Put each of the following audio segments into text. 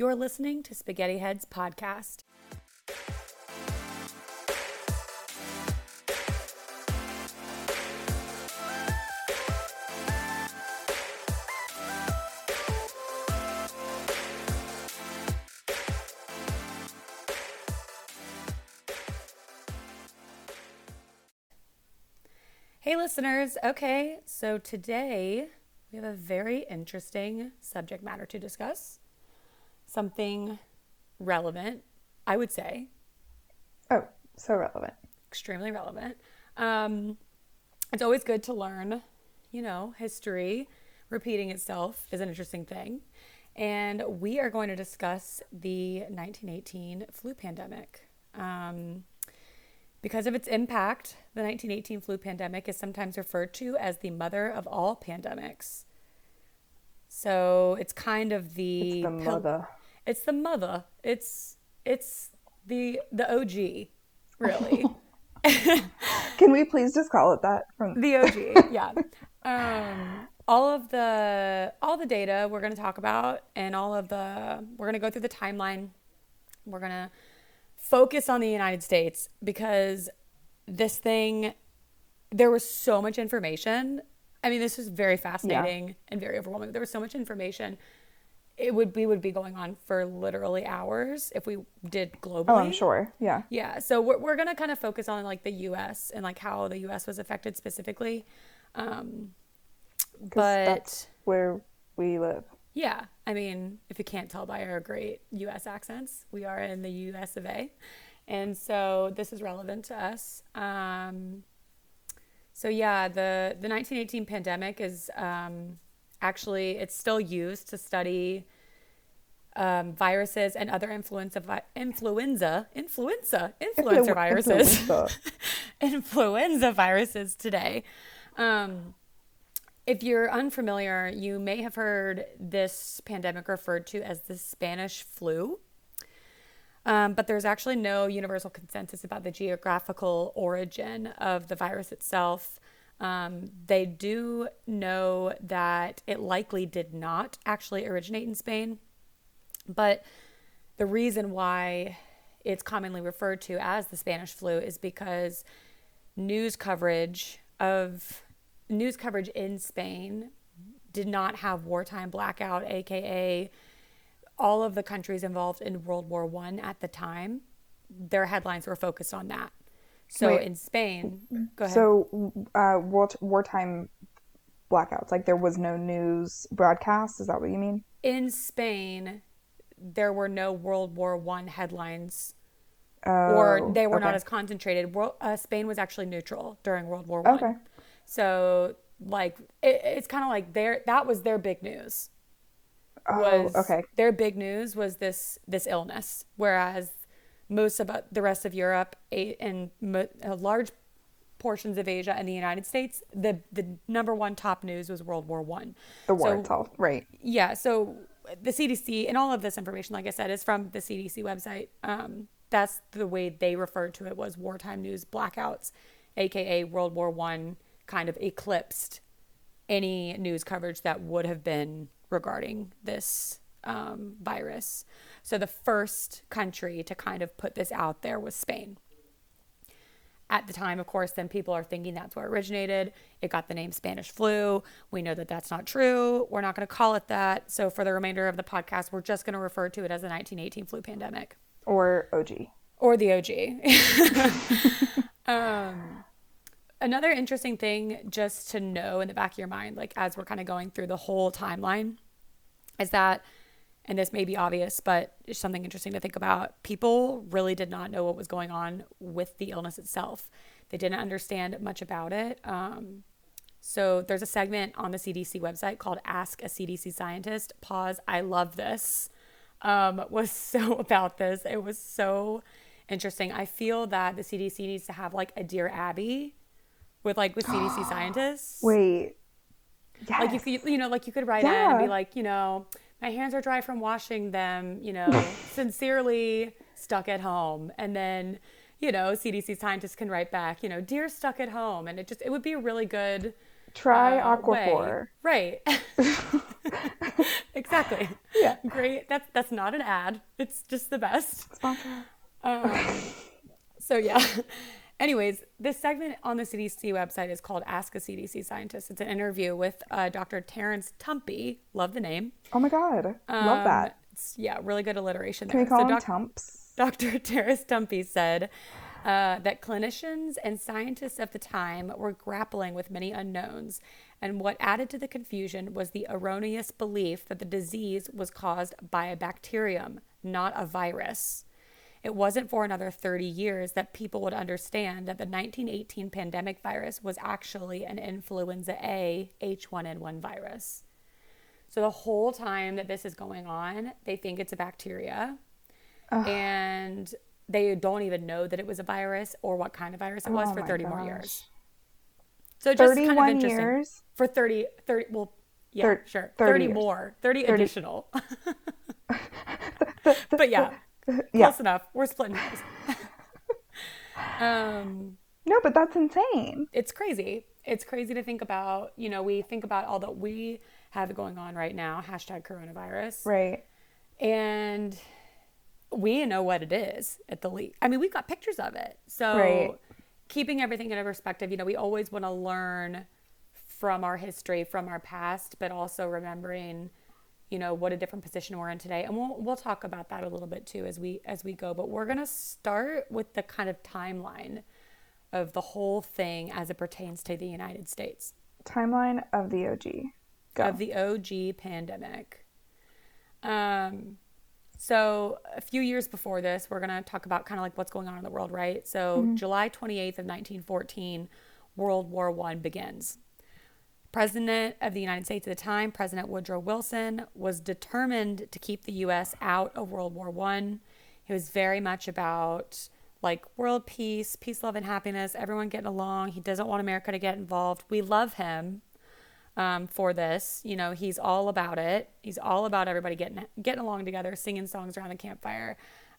You're listening to Spaghetti Heads Podcast. Hey, listeners. Okay, so today we have a very interesting subject matter to discuss. Something relevant, I would say, Oh, so relevant. extremely relevant. Um, it's always good to learn, you know, history repeating itself is an interesting thing. And we are going to discuss the 1918 flu pandemic. Um, because of its impact, the 1918 flu pandemic is sometimes referred to as the mother of all pandemics. So it's kind of the It's the mother. It's the mother. It's it's the the OG, really. Can we please just call it that? From the OG, yeah. Um, all of the all the data we're going to talk about, and all of the we're going to go through the timeline. We're going to focus on the United States because this thing, there was so much information. I mean, this was very fascinating and very overwhelming. There was so much information. It would we would be going on for literally hours if we did globally. oh, I'm sure. Yeah. Yeah, so we're, we're gonna kind of focus on like the U.S. and like how the U.S. was affected specifically, um, but that's where we live. yeah, I mean, if you can't tell by our great U.S. accents, we are in the U.S. of A, and so this is relevant to us. Um, so yeah, the the 1918 pandemic is um, actually it's still used to study um, viruses and other influenza vi- influenza influenza influenza Influ- viruses influenza. influenza viruses today. Um, if you're unfamiliar, you may have heard this pandemic referred to as the Spanish flu. Um, but there's actually no universal consensus about the geographical origin of the virus itself. Um, they do know that it likely did not actually originate in Spain, but the reason why it's commonly referred to as the Spanish flu is because news coverage of news coverage in Spain did not have wartime blackout, aka all of the countries involved in World War One at the time. Their headlines were focused on that. So Wait. in Spain, go ahead. So, uh, war- wartime blackouts. Like there was no news broadcast. Is that what you mean? in Spain, there were no World War One headlines, Oh, or they were not as concentrated. World, uh, Spain was actually neutral during World War One. Okay. So like it, it's kind of like their that was their big news. Oh, Was okay. their big news was this this illness, whereas most of uh, the rest of Europe and uh, large portions of Asia and the United States, the the number one top news was World War One. The war So- itself, right? yeah so the cdc and all of this information like i said is from the cdc website um, that's the way they referred to it was wartime news blackouts aka world war one kind of eclipsed any news coverage that would have been regarding this um, virus so the first country to kind of put this out there was spain at the time, of course, then people are thinking that's where it originated. It got the name Spanish flu. We know that that's not true. We're not going to call it that. So, for the remainder of the podcast, we're just going to refer to it as the 1918 flu pandemic Or OG. or the OG. um, another interesting thing just to know in the back of your mind, like as we're kind of going through the whole timeline, is that, and this may be obvious, but it's something interesting to think about. People really did not know what was going on with the illness itself. They didn't understand much about it. Um, so there's a segment on the CDC website called Ask a CDC Scientist. Pause. I love this. Um, was so about this. It was so interesting. I feel that the CDC needs to have like a Dear Abby with like with CDC scientists. Wait. Yes. Like you could, you know, like you could write in and be like, you know, my hands are dry from washing them, you know, sincerely stuck at home. And then, you know, CDC scientists can write back, you know, dear stuck at home. And it just, it would be a really good Try uh, Aquaphor. way. Right. exactly. Yeah. Great. That's that's not an ad. It's just the best. Sponsor. Um, so yeah. Anyways, this segment on the CDC website is called Ask a CDC Scientist. It's an interview with uh, Dr. Terrence Tumpey. Love the name. Oh my god. Love Um, that. it's- yeah, really good alliteration Can there. we call So him doc- Tumps? Dr. Terrence Tumpey said uh, that clinicians and scientists of the time were grappling with many unknowns, and what added to the confusion was the erroneous belief that the disease was caused by a bacterium, not a virus. It wasn't for another 30 years that people would understand that the 1918 pandemic virus was actually an influenza A H1N1 virus. So the whole time that this is going on, they think it's a bacteria and they don't even know that it was a virus or what kind of virus it was Oh for my 30 more years. So just kind of interesting. years? For 30, 30 well, yeah, Thir- sure. 30 30, more, 30, 30 additional. but yeah, Yeah. close enough. We're splitting hairs. um, No, but that's insane. it's crazy. It's crazy to think about. You know, we think about all that we have going on right now, hashtag coronavirus. Right. and we know what it is at the least. I mean, we've got pictures of it. So Right. keeping everything in a perspective, you know, we always want to learn from our history, from our past, but also remembering, you know, what a different position we're in today. And we'll we'll talk about that a little bit too as we as we go. But we're gonna start with the kind of timeline of the whole thing as it pertains to the United States Timeline of the OG. Go. of the OG pandemic. Um, so a few years before this, we're gonna talk about kind of like what's going on in the world, right? So July 28th of 1914, World War One begins. President of the United States at the time, President Woodrow Wilson, was determined to keep the U.S. out of World War One. He was very much about like world peace, peace, love, and happiness, everyone getting along. He doesn't want America to get involved. We love him um, for this. You know, he's all about it. He's all about everybody getting getting along together, singing songs around the campfire.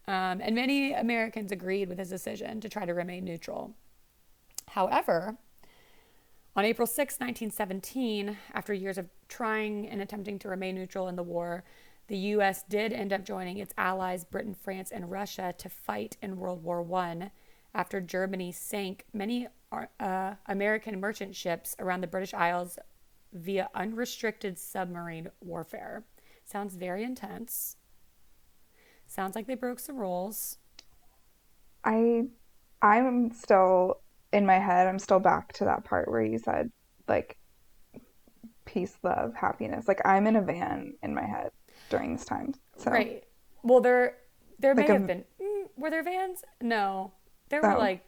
Um, and many Americans agreed with his decision to try to remain neutral. However, on April 6, 1917, after years of trying and attempting to remain neutral in the war, the U.S. did end up joining its allies, Britain, France, and Russia, to fight in World War I after Germany sank many uh, American merchant ships around the British Isles via unrestricted submarine warfare. Sounds very intense. Sounds like they broke some rules. I I'm still in my head, I'm still back to that part where you said like peace, love, happiness. Like I'm in a van in my head during this time. So Right. Well, there there Like may a- have been. Mm, were there vans? No, there were Oh. like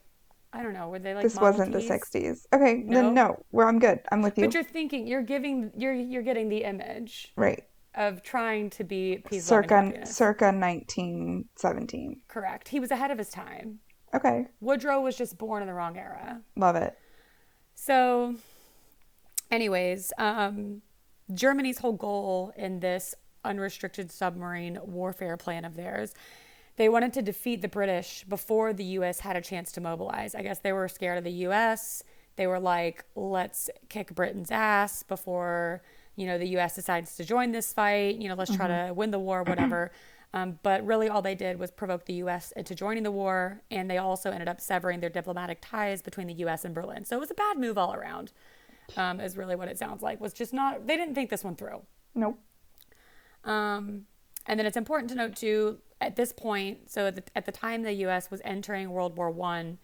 I don't know. Were they like this wasn't the 60s. Okay, then No? no, well, I'm good. I'm with you. But you're thinking you're giving you're you're getting the image Right. of trying to be peace, Circa circa 1917. Correct. He was ahead of his time. Okay, Woodrow was just born in the wrong era. love it. So, anyways, um, Germany's whole goal in this unrestricted submarine warfare plan of theirs, they wanted to defeat the British before the U.S. had a chance to mobilize. I guess they were scared of the U.S. They were like, let's kick Britain's ass before, you know, the U.S. decides to join this fight. You know, let's try to win the war, whatever. Um, but really, all they did was provoke the U.S. into joining the war, and they also ended up severing their diplomatic ties between the U.S. and Berlin. So it was a bad move all around. Um, is really what it sounds like. Was just not. They didn't think this one through. Nope. Um, and then it's important to note too, at this point, so at the, at the time the U.S. was entering World War One,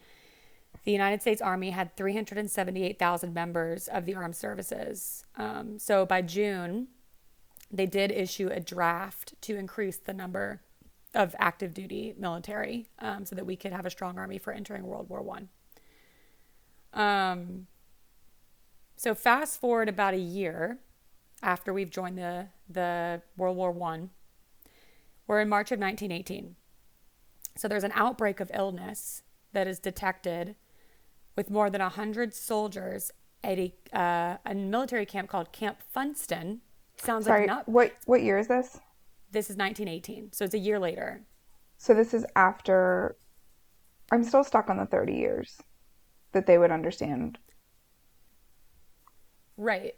the United States Army had 378,000 members of the armed services. Um, so by June, they did issue a draft to increase the number of active duty military um, so that we could have a strong army for entering World War One. Um, so fast forward about a year after we've joined the the World War One, we're in March of 1918. So there's an outbreak of illness that is detected with more than 100 soldiers at a, uh, a military camp called Camp Funston. Sounds Sorry. like not. What what year is this? This is 1918, so it's a year later. So this is after I'm still stuck on the 30 years that they would understand. Right.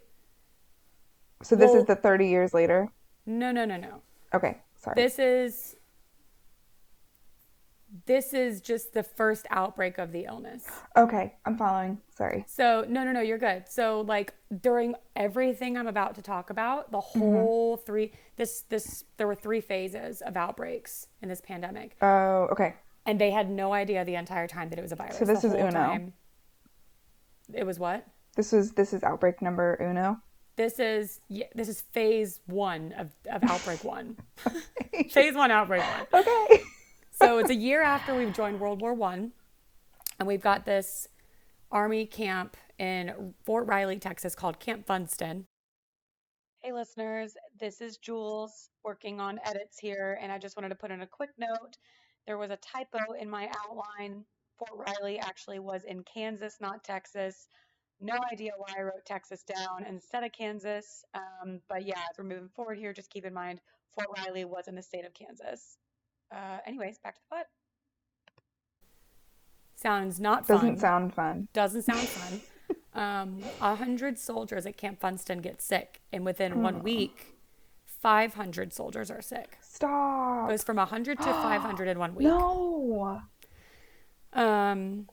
So this Well- is the 30 years later. No, no, no, no. Okay, sorry. This is this is just the first outbreak of the illness. okay, I'm following. Sorry. So, no, no, no, you're good. So, like during everything I'm about to talk about, the Mm-hmm. whole three this this there were three phases of outbreaks in this pandemic. Oh, okay. And they had no idea the entire time that it was a virus. So this is Uno. time. It was what? This was this is outbreak number uno. This is yeah, this is phase one of, of outbreak one. phase one outbreak one. Okay. So it's a year after we've joined World War One, and we've got this army camp in Fort Riley, Texas, called Camp Funston. Hey, listeners, this is Jules working on edits here, and I just wanted to put in a quick note. There was a typo in my outline. Fort Riley actually was in Kansas, not Texas. No idea why I wrote Texas down instead of Kansas. Um, but yeah, as we're moving forward here, just keep in mind Fort Riley was in the state of Kansas. Uh, anyways, back to the pod. Sounds not fun. Doesn't sound fun. Doesn't sound fun. um, a hundred soldiers at Camp Funston get sick, and within one week, five hundred soldiers are sick. Stop. It Stop. goes from hundred to five hundred in one week. No. Um,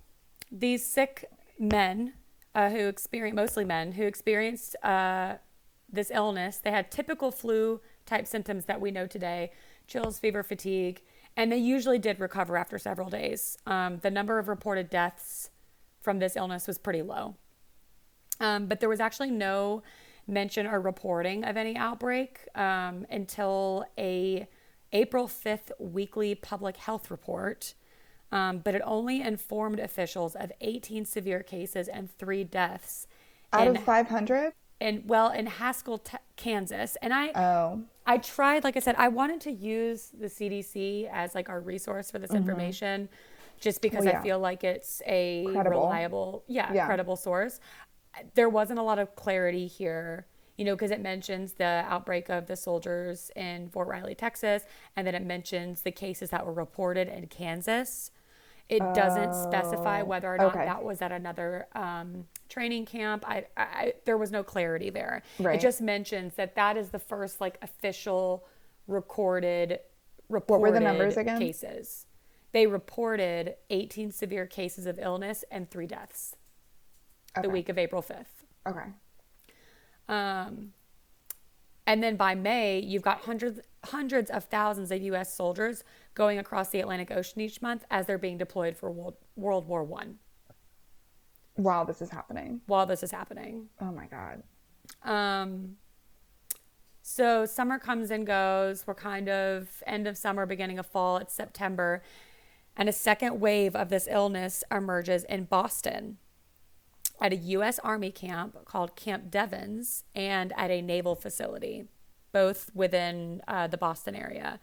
these sick men, uh, who experience mostly men who experienced uh, this illness, they had typical flu type symptoms that we know today: chills, fever, fatigue, and they usually did recover after several days. Um, the number of reported deaths from this illness was pretty low, um, but there was actually no mention or reporting of any outbreak um, until a April 5th weekly public health report um, but it only informed officials of 18 severe cases and three deaths. Out in, of 500? And well in Haskell, Kansas, and I Oh. I tried, like I said, I wanted to use the CDC as like our resource for this information, just because Well, I Mm-hmm. Oh, yeah. feel like it's a Credible. reliable, yeah, Yeah. credible source. There wasn't a lot of clarity here, you know, because it mentions the outbreak of the soldiers in Fort Riley, Texas, and then it mentions the cases that were reported in Kansas. It doesn't specify whether or not Oh, okay. that was at another um, training camp. I, I, there was no clarity there. It just mentions that that is the first like official recorded What were the numbers again? cases. They reported 18 severe cases of illness and three deaths the week of April 5th. Okay. Um, and then by May, you've got hundreds hundreds of thousands of U.S. soldiers going across the Atlantic Ocean each month as they're being deployed for World, World War One While this is happening. while this is happening. Oh my God. Um, so summer comes and goes. We're kind of end of summer, beginning of fall. It's September. And a second wave of this illness emerges in Boston at a U.S. Army camp called Camp Devens and at a naval facility, both within uh, the Boston area.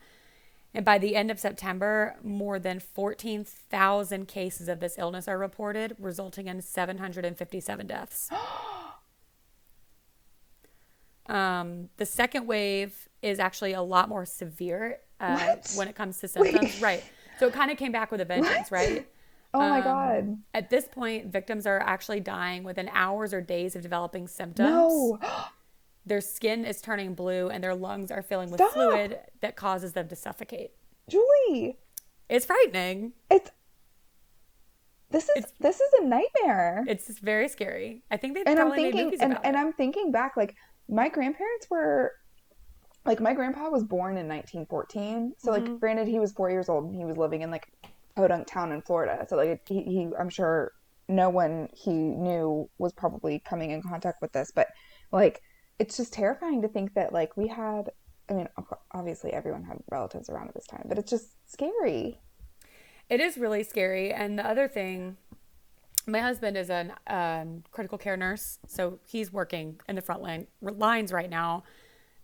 And by the end of September, more than 14,000 cases of this illness are reported, resulting in 757 deaths. Um, the second wave is actually a lot more severe uh, when it comes to symptoms. Right. So it kind of came back with a vengeance, What? right? Oh my Um, God. At this point, victims are actually dying within hours or days of developing symptoms. No. Their skin is turning blue and their lungs are filling with Stop. fluid that causes them to suffocate. Julie, It's frightening. it's this is this is a nightmare. It's very scary. I think they've and I'm thinking movies and, and. I'm thinking back like my grandparents were like my grandpa was born in 1914 so Mm-hmm. like granted he was 4 years old and he was living in like podunk town in Florida so like he, he I'm sure no one he knew was probably coming in contact with this but like it's just terrifying to think that like we had I mean obviously everyone had relatives around at this time but it's just scary It is really scary. And the other thing, my husband is a um, critical care nurse, so he's working in the front line lines right now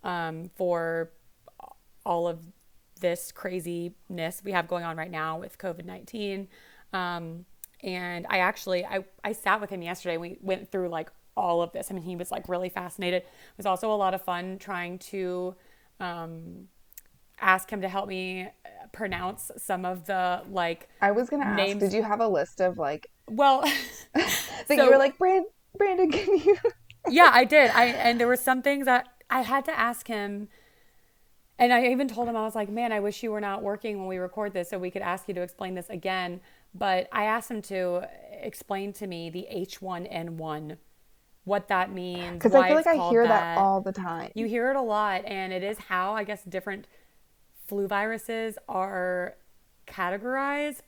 um, for all of this craziness we have going on right now with COVID nineteen. Um, and I actually I I sat with him yesterday. We went through like all of this. I mean, he was like really fascinated. It was also a lot of fun trying to. Um, ask him to help me uh, pronounce some of the like I was gonna ask did you have a list of like well So- you were like Brand, Brandon can you yeah i did i and there were some things that i had to ask him And I even told him, I was like, man, I wish you were not working when we record this so we could ask you to explain this again. But I asked him to explain to me the H1N1, what that means. Because I feel like I hear that all the time. You hear it a lot, and it is how I guess different flu viruses are categorized.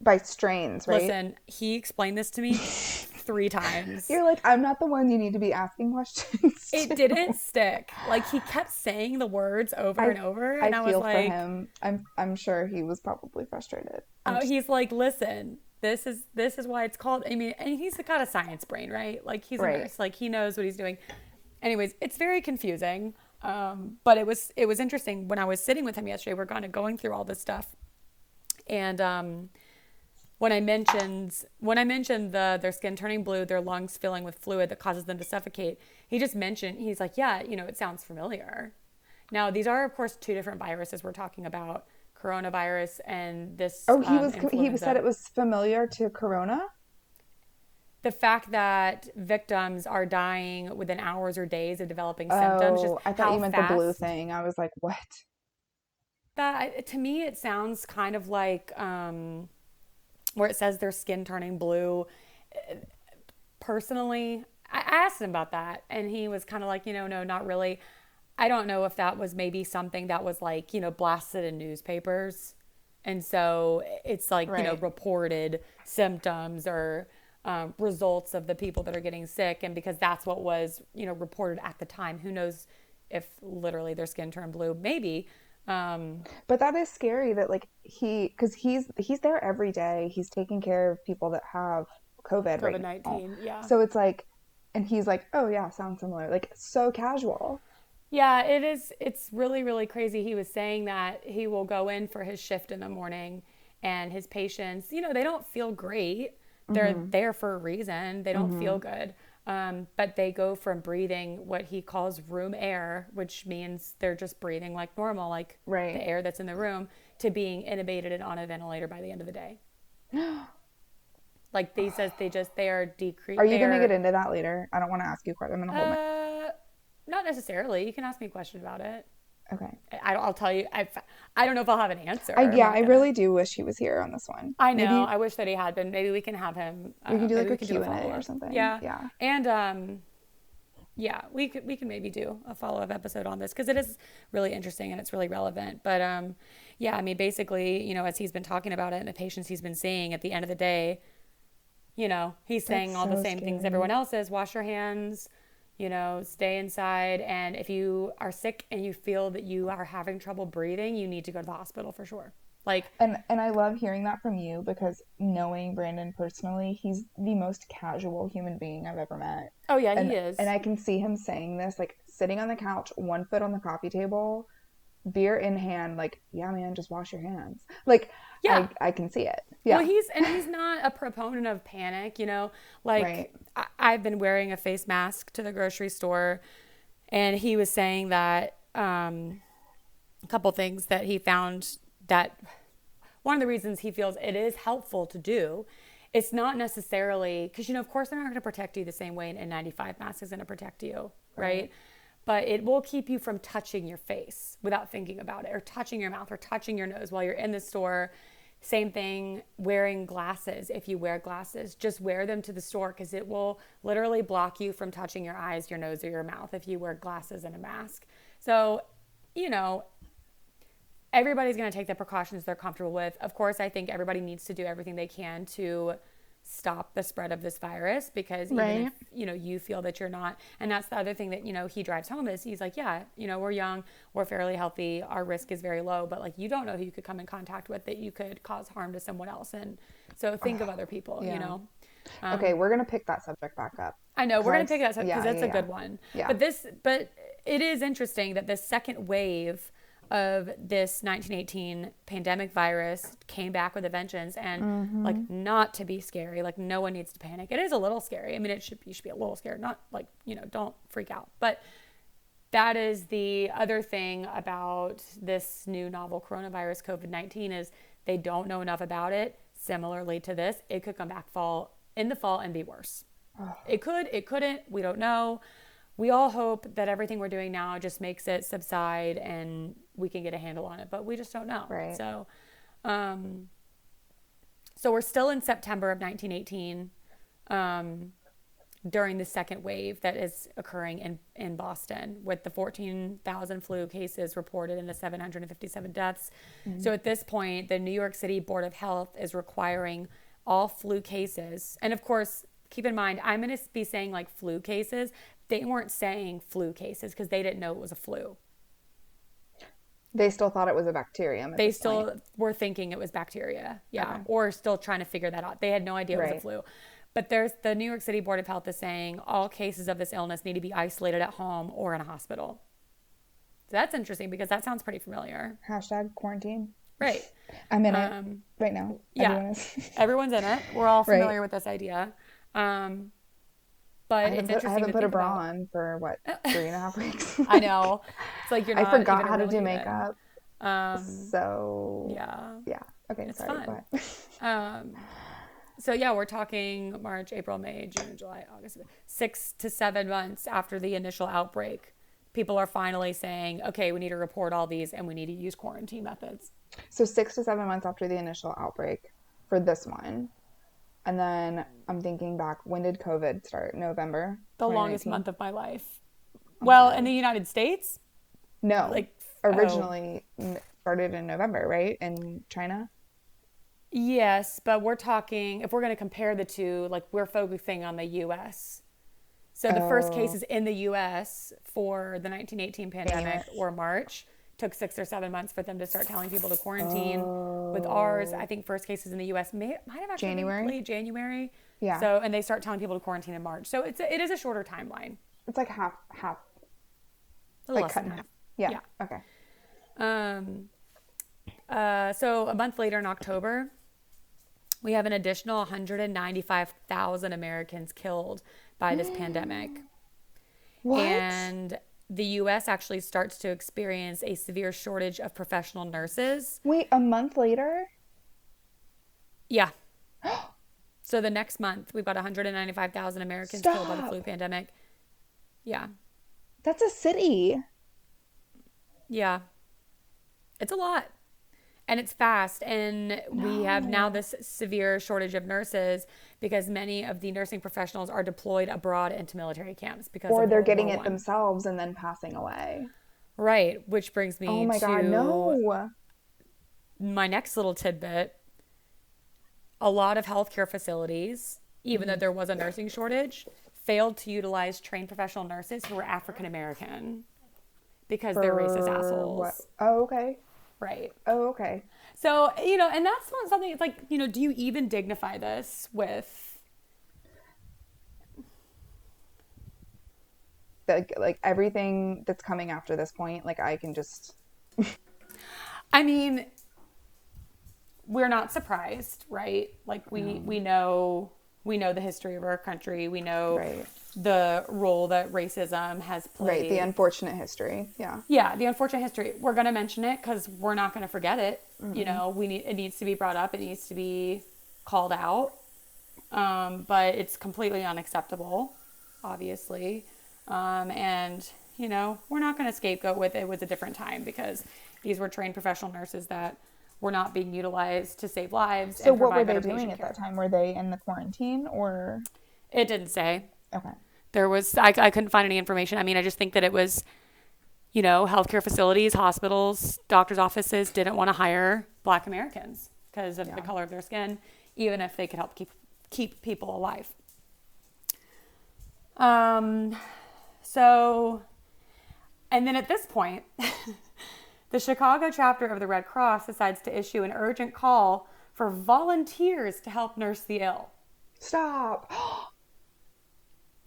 By strains, right? Listen, he explained this to me three times. You're like, I'm not the one you need to be asking questions. It to." didn't stick. Like he kept saying the words over and over, and I, I was feel like, for him. I'm I'm sure he was probably frustrated. I'm Oh, just- he's like, listen, this is this is why it's called. I mean, and he's got a science brain, right? Like he's a nurse, like he knows what he's doing. Anyways, it's very confusing. Um, but it was it was interesting when I was sitting with him yesterday. We're kind of going through all this stuff, and um, when I mentioned when I mentioned the their skin turning blue, their lungs filling with fluid that causes them to suffocate, he just mentioned he's like, yeah, you know, it sounds familiar. Now these are of course two different viruses we're talking about, coronavirus and this. oh, he um, was he influenza. said it was familiar to Corona. the fact that victims are dying within hours or days of developing symptoms. Oh, just I thought you meant the blue thing. I was like, what? That to me, it sounds kind of like um, where it says their skin turning blue. Personally, I asked him about that, and he was kind of like, you know, no, not really. I don't know if that was maybe something that was like, you know, blasted in newspapers. And so it's like, you know, reported symptoms or um, results of the people that are getting sick. And because that's what was, you know, reported at the time, who knows if literally their skin turned blue? Maybe. Um, But that is scary that like he because he's he's there every day. He's taking care of people that have COVID. right COVID now. 19. Yeah. So it's like, and he's like, oh yeah, sounds similar. Like so casual. Yeah, it is. It's really, really crazy. He was saying that he will go in for his shift in the morning, and his patients, you know, they don't feel great. They're mm-hmm. there for a reason. They don't feel mm-hmm. good. Um, but they go from breathing what he calls room air, which means they're just breathing like normal, like Right. the air that's in the room, to being intubated and on a ventilator by the end of the day. like they says, they just they are decreased. Are you gonna get into that later? I don't want to ask you. I'm gonna hold my. Uh, Uh, not necessarily. You can ask me a question about it. Okay. I, I'll tell you. I, I don't know if I'll have an answer. I, yeah, I really do wish he was here on this one. I know. Maybe- I wish that he had been. Maybe we can have him. Uh, We can do, like, a Q&A or something. Yeah. Yeah. And um, yeah, we could we can maybe do a follow up episode on this because it is really interesting and it's really relevant. But um, yeah, I mean, basically, you know, as he's been talking about it and the patients he's been seeing, at the end of the day, you know, he's saying all the so same things everyone else is: wash your hands. You know, stay inside. And if you are sick and you feel that you are having trouble breathing, you need to go to the hospital for sure. Like, And and I love hearing that from you because knowing Brandon personally, he's the most casual human being I've ever met. oh yeah, And, he is. and I can see him saying this, like sitting on the couch, one foot on the coffee table, beer in hand, like, yeah, man, just wash your hands. Like, Yeah. I, I can see it. Yeah. Well, he's and he's not a proponent of panic. You know, like Right. I've been wearing a face mask to the grocery store, and he was saying that um, a couple things that he found that one of the reasons he feels it is helpful to do. It's not necessarily because you know, of course, they're not going to protect you the same way an N95 mask is going to protect you, right? But it will keep you from touching your face without thinking about it, or touching your mouth, or touching your nose while you're in the store. Same thing, wearing glasses. If you wear glasses, just wear them to the store because it will literally block you from touching your eyes, your nose, or your mouth if you wear glasses and a mask. So, you know, everybody's going to take the precautions they're comfortable with. Of course, I think everybody needs to do everything they can to stop the spread of this virus because even Right. if you know you feel that you're not and that's the other thing that you know he drives home is he's like yeah you know we're young we're fairly healthy our risk is very low but like you don't know who you could come in contact with that you could cause harm to someone else and so think of other people you yeah. know okay, um, we're gonna pick that subject back up. I know we're gonna pick that because yeah, that's yeah, a good one. Yeah. But this, but it is interesting that the second wave of this 1918 pandemic virus came back with a vengeance, and Mm-hmm. like not to be scary, like no one needs to panic. It is a little scary. I mean, it should you should be a little scared, not like you know, don't freak out, but. That is the other thing about this new novel coronavirus COVID 19 is they don't know enough about it. Similarly to this, it could come back fall in the fall and be worse. It could, it couldn't, we don't know. We all hope that everything we're doing now just makes it subside and we can get a handle on it, but we just don't know. Right. So, um, so we're still in September of 1918 um, during the second wave that is occurring in, in Boston with the 14,000 flu cases reported and the 757 deaths. So at this point, the New York City Board of Health is requiring all flu cases. And of course, keep in mind, I'm going to be saying like flu cases. They weren't saying flu cases because they didn't know it was a flu. They still thought it was a bacterium. They still point. were thinking it was bacteria. Yeah. Okay. Or still trying to figure that out. They had no idea it was a flu. But there's the New York City Board of Health is saying all cases of this illness need to be isolated at home or in a hospital. So that's interesting because that sounds pretty familiar. hashtag quarantine. Right. I'm in Um, it right now. yeah. Everyone is. Everyone's in it. We're all familiar with this idea. Um, but I haven't, put, I haven't put a bra about. on for what three and a half weeks. I know. It's like you're Not I forgot how to do makeup. Um, So yeah. yeah. Okay. It's sorry. fun. Um, so yeah, we're talking March, April, May, June, July, August, six to seven months after the initial outbreak. People are finally saying, okay, we need to report all these and we need to use quarantine methods. So six to seven months after the initial outbreak for this one. And then I'm thinking back, when did COVID start? November? The longest month of my life. Well, in the United States, No. like oh. originally n- started in November, right? In China? Yes, but we're talking, if we're going to compare the two, like we're focusing on the US. So the first Oh. cases in the US for the 1918 pandemic were March. Took six or seven months for them to start telling people to quarantine. With ours, I think first cases in the US may, might have actually January? been late January. Yeah. So, and they start telling people to quarantine in March. So it's a, it is a shorter timeline. It's like half, half, A like cut in half. half. Yeah. Yeah. Okay. Um, uh, so a month later in October, we have an additional 195,000 Americans killed by this pandemic. What? And the US actually starts to experience a severe shortage of professional nurses. Wait, a month later? Yeah. so the next month, we've got 195,000 Americans killed by the flu pandemic. Yeah. That's a city. Yeah. It's a lot. And it's fast. And we have now this severe shortage of nurses because many of the nursing professionals are deployed abroad into military camps because Or they're World getting War it themselves and then passing away. Right. Which brings me Oh my to God, no. my next little tidbit. A lot of healthcare facilities, even Mm-hmm. though there was a nursing shortage, failed to utilize trained professional nurses who were African American because they're racist assholes. what? Oh, okay. Right. Oh, okay. So, you know, and that's not something, it's like, you know, do you even dignify this with, Like, like everything that's coming after this point, like I can just I mean, we're not surprised, right? Like we, we know, we know the history of our country. We know Right. The role that racism has played. right the unfortunate history. Yeah. yeah, the unfortunate history. We're going to mention it because we're not going to forget it. You know, we need, it needs to be brought up. It needs to be called out. Um, but it's completely unacceptable, obviously. Um, and, you know, we're not going to scapegoat with it was a different time because these were trained professional nurses that were not being utilized to save lives. So what were they doing patient at that time? Were they in the quarantine or It didn't say. Okay? There was, I, I couldn't find any information. I mean, I just think that it was, you know, healthcare facilities, hospitals, doctors' offices didn't want to hire black Americans because of the color of their skin, even if they could help keep keep people alive. Um, so, and then at this point, the Chicago chapter of the Red Cross decides to issue an urgent call for volunteers to help nurse the ill. Stop.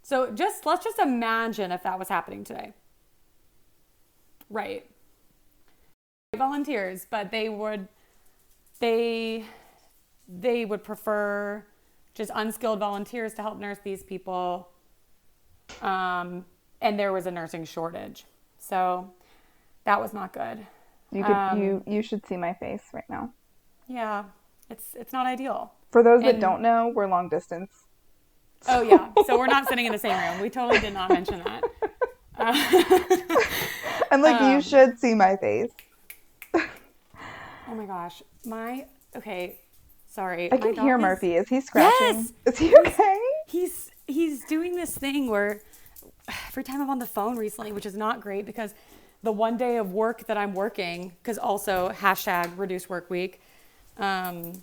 So just let's just imagine if that was happening today. Right. Volunteers, but they would they they would prefer just unskilled volunteers to help nurse these people. Um, and there was a nursing shortage. So that was not good. You could Um, you you should see my face right now. Yeah. It's it's not ideal. For those that don't know, we're long distance. Oh yeah. So we're not sitting in the same room. We totally did not mention that. And like Um, you should see my face. Oh my gosh. My okay. Sorry. I can hear is- Murphy. Is he scratching? Yes! Is he okay? He's he's doing this thing where every time I'm on the phone recently, which is not great because the one day of work that I'm working, because also hashtag reduce work week, um,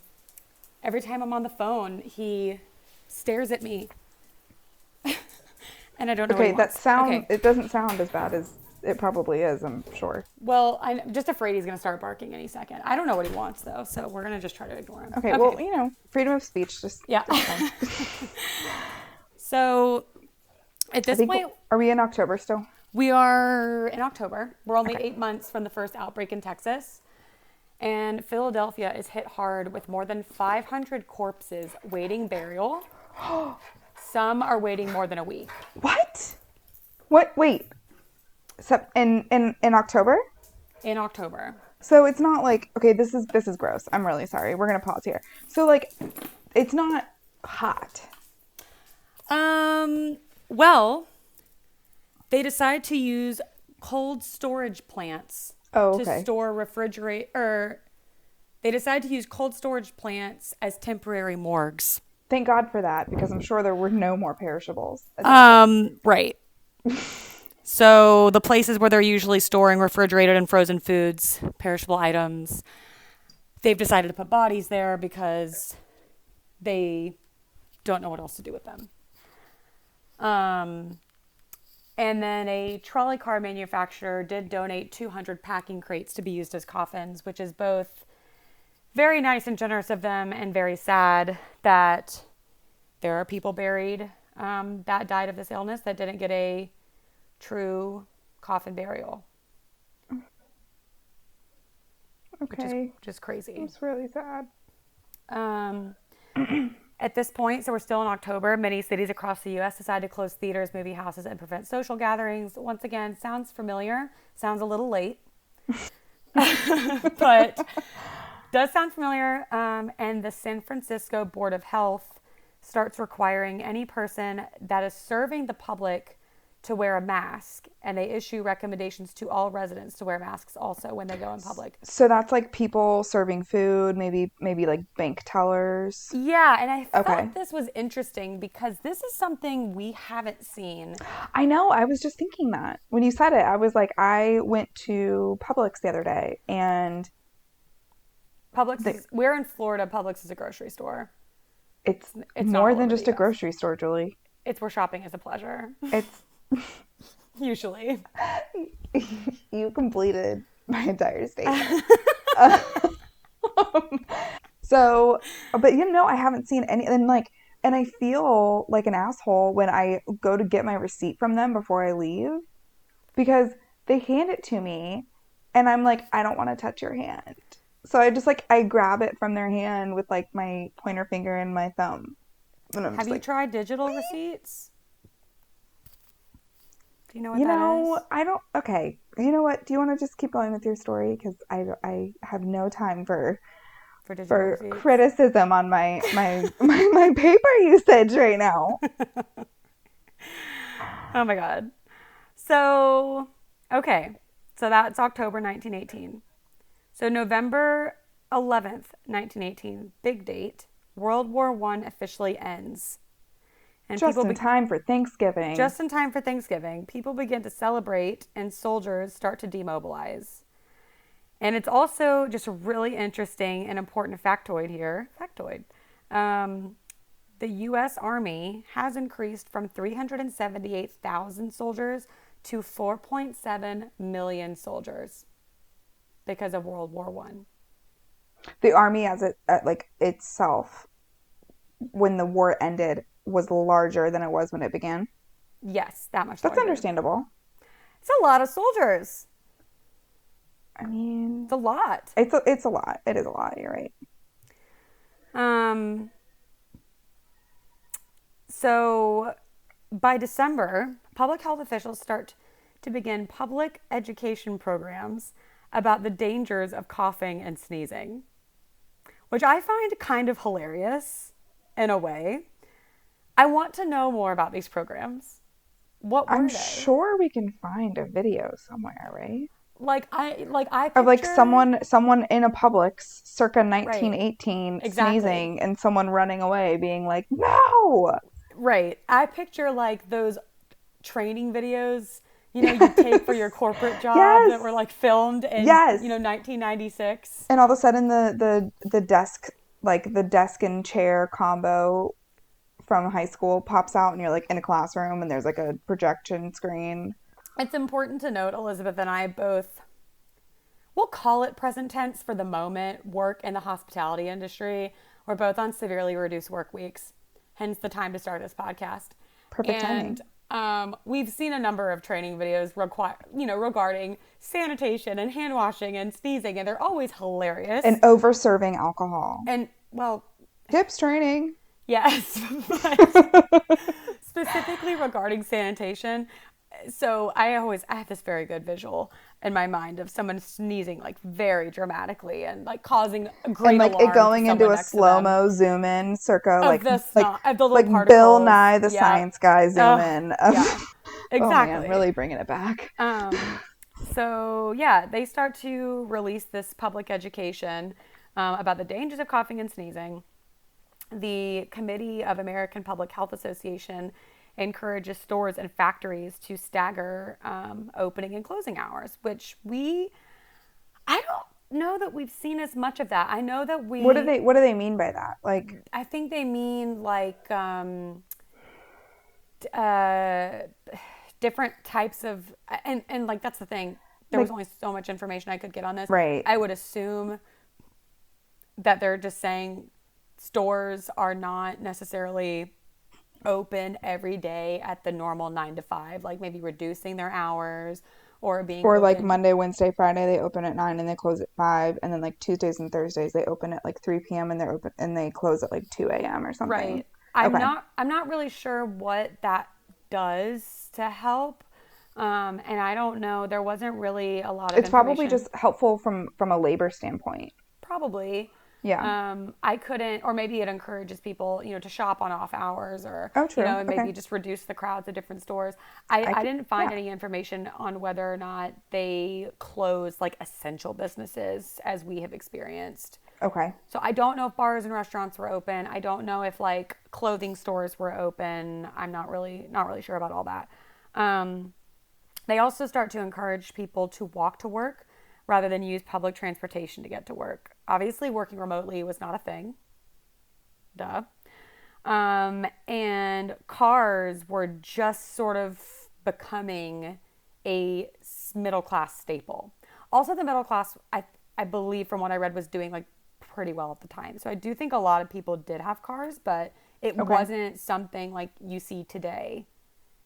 every time I'm on the phone, he stares at me. and I don't know what Okay, that sound Okay. it doesn't sound as bad as it probably is, I'm sure. Well, I'm just afraid he's going to start barking any second. I don't know what he wants though, so we're going to just try to ignore him. Okay, well, you know, freedom of speech just Yeah. So at this think point, are we in October still? we are in October. We're only eight months from the first outbreak in Texas. And Philadelphia is hit hard with more than 500 corpses waiting burial. Some are waiting more than a week. What? What wait. Sep- in in in October? In October. So it's not like okay, this is this is gross. I'm really sorry. We're gonna pause here. So like, it's not hot. Um, well, they decide to use cold storage plants Oh, to store refrigerate or they decide to use cold storage plants as temporary morgues. Thank God for that because I'm sure there were no more perishables. Um, right. so the places where they're usually storing refrigerated and frozen foods, perishable items, they've decided to put bodies there because they don't know what else to do with them. Um, and then a trolley car manufacturer did donate 200 packing crates to be used as coffins, which is both very nice and generous of them and very sad that there are people buried um, that died of this illness that didn't get a true coffin burial, which is okay. just crazy. It's really sad. Um, at this point, so we're still in October, many cities across the U.S. decided to close theaters, movie houses, and prevent social gatherings. Once again, sounds familiar, sounds a little late, but does sound familiar. Um, and the San Francisco Board of Health starts requiring any person that is serving the public to wear a mask, and they issue recommendations to all residents to wear masks also when they go in public. So that's like people serving food, maybe maybe like bank tellers. Yeah, and I thought Okay. this was interesting because this is something we haven't seen. I know. I was just thinking that when you said it. I was like, I went to Publix the other day, and Publix, is, we're in Florida. Publix is a grocery store. it's, It's more than just a grocery store, Julie. It's where shopping is a pleasure, It's usually. you completed my entire statement. Um, so, but you know, I haven't seen any, and like, and I feel like an asshole when I go to get my receipt from them before I leave because they hand it to me and I'm like, I don't want to touch your hand. So I just like, I grab it from their hand with like my pointer finger and my thumb. And Have you like, tried digital receipts? Do you know what you that know, is? I don't, okay. You know what? Do you want to just keep going with your story? Because I, I have no time for For for criticism on my my my, my paper usage right now. Oh my god. So, okay. So that's October 1918. So November 11th, 1918, big date. World War One officially ends. And Just people in be- time for Thanksgiving. just in time for Thanksgiving, people begin to celebrate and soldiers start to demobilize. And it's also just a really interesting and important factoid here. Factoid. Um, the U.S. Army has increased from 378,000 soldiers to 4.7 million soldiers because of World War One. the army as it uh, like itself when the war ended was larger than it was when it began. Yes, that much. That's larger. understandable. It's a lot of soldiers. I mean, It's a lot. it's a, it's a lot. It is a lot. You're right. Um, so by December, public health officials start to begin public education programs about the dangers of coughing and sneezing, which I find kind of hilarious in a way. I want to know more about these programs. What were I'm they? sure we can find a video somewhere, right? like I like I of like someone someone in a Publix circa 1918 Exactly. sneezing and someone running away being like no Right. I picture like those training videos, you know, you take for your corporate job Yes. that were like filmed in, Yes. you know, 1996. and all of a sudden the the the desk like the desk and chair combo from high school pops out and you're like in a classroom and there's like a projection screen It's important to note Elizabeth and I both we'll call it present tense for the moment, work in the hospitality industry. We're both on severely reduced work weeks, hence the time to start this podcast. Perfect and, Um, we've seen a number of training videos require, you know, regarding sanitation and hand washing and sneezing, and they're always hilarious. and over serving alcohol and well, tips training Yes, but specifically regarding sanitation. So I always I have this very good visual in my mind of someone sneezing like very dramatically and like causing a great and like it going into a next to them. slow mo zoom in circa like the like snot- of the like Bill. Nye the Yeah. science guy zoom Ugh, in yeah, Oh, exactly. man, really bringing it back Um, so yeah, they start to release this public education um, about the dangers of coughing and sneezing. The Committee of American Public Health Association encourages stores and factories to stagger um, opening and closing hours, which we, I don't know that we've seen as much of that. I know that we. what do they what do they mean by that like I think they mean like um, uh, different types of, and and like that's the thing. There was only so much information I could get on this. Right. I would assume that they're just saying stores are not necessarily open every day at the normal nine to five, like maybe reducing their hours or being or like Monday, Wednesday, Friday they open at nine and they close at five, and then like Tuesdays and Thursdays they open at like three p.m. and they're open and they close at like two a.m. or something. Right. I'm Okay. not I'm not really sure what that does to help. Um, and I don't know. There wasn't really a lot of It's probably just helpful from from a labor standpoint. probably. Yeah. Um, I couldn't, or maybe it encourages people, you know, to shop on off hours, or Oh, true. you know, and maybe Okay. just reduce the crowds at different stores. I, I, could- didn't find yeah. any information on whether or not they closed like essential businesses as we have experienced. okay. So I don't know if bars and restaurants were open. I don't know if like clothing stores were open. I'm not really not really sure about all that. Um, they also start to encourage people to walk to work rather than use public transportation to get to work. Obviously, working remotely was not a thing. Duh. Um, and cars were just sort of becoming a middle class staple. Also, the middle class, I, I believe from what I read, was doing like pretty well at the time. So I do think a lot of people did have cars, but it wasn't something like you see today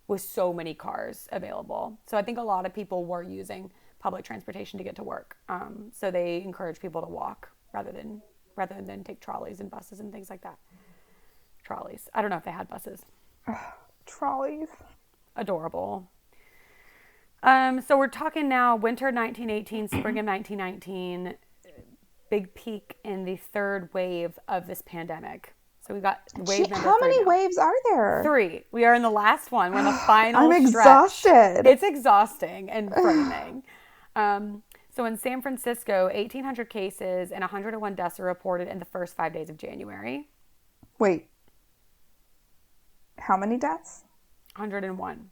with so many cars available. So I think a lot of people were using public transportation to get to work. Um, so they encourage people to walk rather than rather than take trolleys and buses and things like that. Trolleys. I don't know if they had buses. Trolleys. Adorable. Um, so we're talking now winter 1918, spring of 1919, big peak in the third wave of this pandemic. So we've got wave Gee, how many now. waves are there? Three. We are in the last one. We're in the final. I'm stretch. exhausted. It's exhausting and frightening. Um, so in San Francisco, 1,800 cases and 101 deaths are reported in the first five days of January. Wait. How many deaths? 101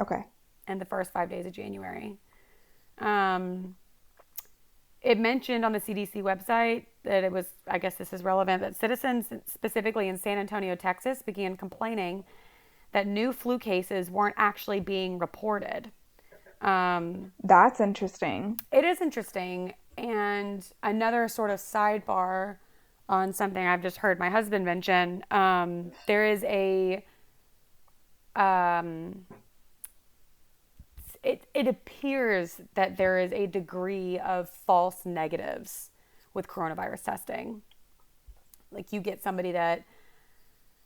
Okay. in the first five days of January. Um, it mentioned on the CDC website that it was, I guess this is relevant, that citizens, specifically in San Antonio, Texas, began complaining that new flu cases weren't actually being reported. Um, That's interesting. it is interesting. And another sort of sidebar on something I've just heard my husband mention um, there is a. Um, it, it appears that there is a degree of false negatives with coronavirus testing. Like you get somebody that,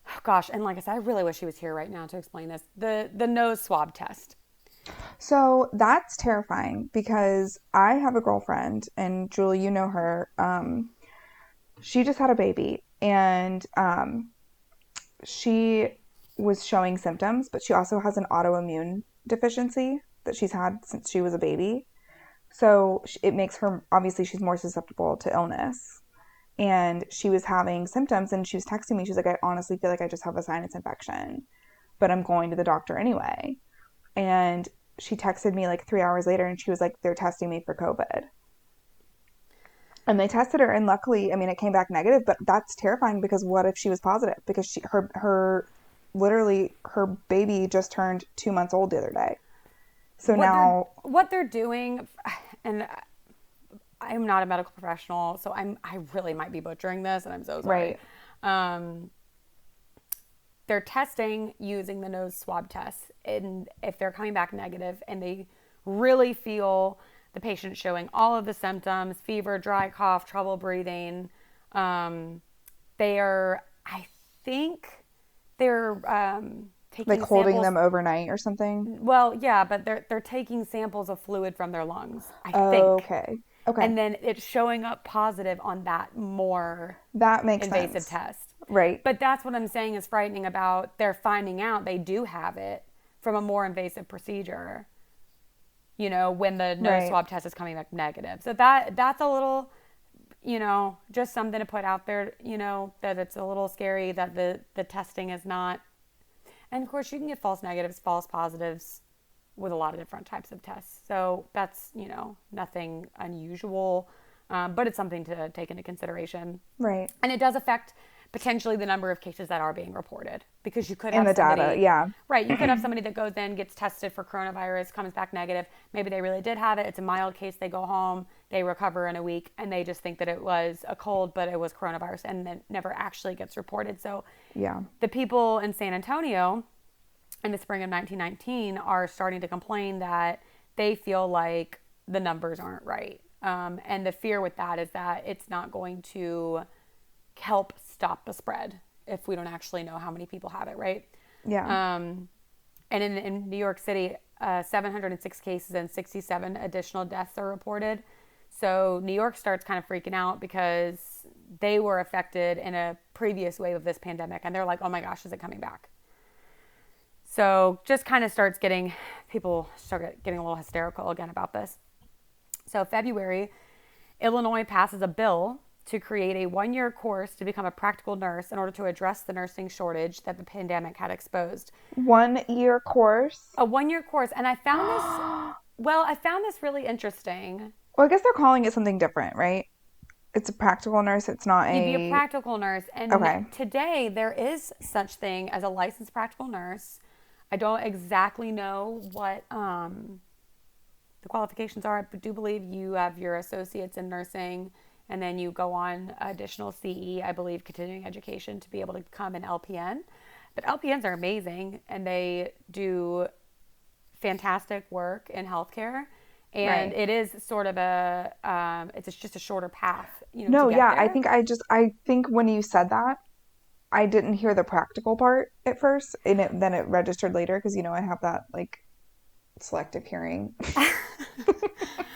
oh gosh, and like I said, I really wish he was here right now to explain this. The the nose swab test. So that's terrifying because I have a girlfriend, and Julie, you know her. Um, she just had a baby, and um, she was showing symptoms, but she also has an autoimmune deficiency. that she's had since she was a baby. So it makes her obviously she's more susceptible to illness. And she was having symptoms and she was texting me. She's like, I honestly feel like I just have a sinus infection, but I'm going to the doctor anyway. And she texted me like three hours later and she was like, they're testing me for COVID. And they tested her and luckily, I mean, it came back negative, but that's terrifying because what if she was positive? Because she, her, her, literally, her baby just turned two months old the other day. So what now, they're, what they're doing, and I'm not a medical professional, so I'm I really might be butchering this, and I'm so sorry. Right. Um, they're testing using the nose swab test, and if they're coming back negative, and they really feel the patient showing all of the symptoms fever, dry cough, trouble breathing. Um, they are, I think, they're um, taking like holding samples. them overnight or something. Well, yeah, but they're they're taking samples of fluid from their lungs. I oh, think. Okay. Okay. And then it's showing up positive on that more that makes invasive sense. test. Right. But that's what I'm saying is frightening about they're finding out they do have it from a more invasive procedure you know, when the nose right. swab test is coming back negative. So that that's a little, you know, just something to put out there, you know, that it's a little scary that the the testing is not and of course you can get false negatives, false positives with a lot of different types of tests. So that's, you know, nothing unusual. Um, but it's something to take into consideration. Right. And it does affect potentially the number of cases that are being reported because you could have in the somebody, data, yeah, right. You could have somebody that goes in, gets tested for coronavirus, comes back negative. Maybe they really did have it. It's a mild case. They go home, they recover in a week, and they just think that it was a cold, but it was coronavirus, and then never actually gets reported. So, yeah, the people in San Antonio in the spring of 1919 are starting to complain that they feel like the numbers aren't right. Um, and the fear with that is that it's not going to help stop the spread if we don't actually know how many people have it, right? Yeah. Um, and in, in New York City, uh, 706 cases and 67 additional deaths are reported. So New York starts kind of freaking out because they were affected in a previous wave of this pandemic and they're like, oh my gosh, is it coming back? So just kind of starts getting people start getting a little hysterical again about this. So February, Illinois passes a bill to create a one year course to become a practical nurse in order to address the nursing shortage that the pandemic had exposed. One year course? A one year course. And I found this, well, I found this really interesting. Well, I guess they're calling it something different, right? It's a practical nurse. It's not a. You'd be a practical nurse. And okay. today there is such thing as a licensed practical nurse. I don't exactly know what um, the qualifications are. I do believe you have your associates in nursing and then you go on additional CE, I believe, continuing education to be able to become an LPN. But LPNs are amazing and they do fantastic work in healthcare. And right. it is sort of a, um, it's just a shorter path. You know, no, yeah, there. I think I just, I think when you said that, I didn't hear the practical part at first, and it, then it registered later because you know I have that like selective hearing.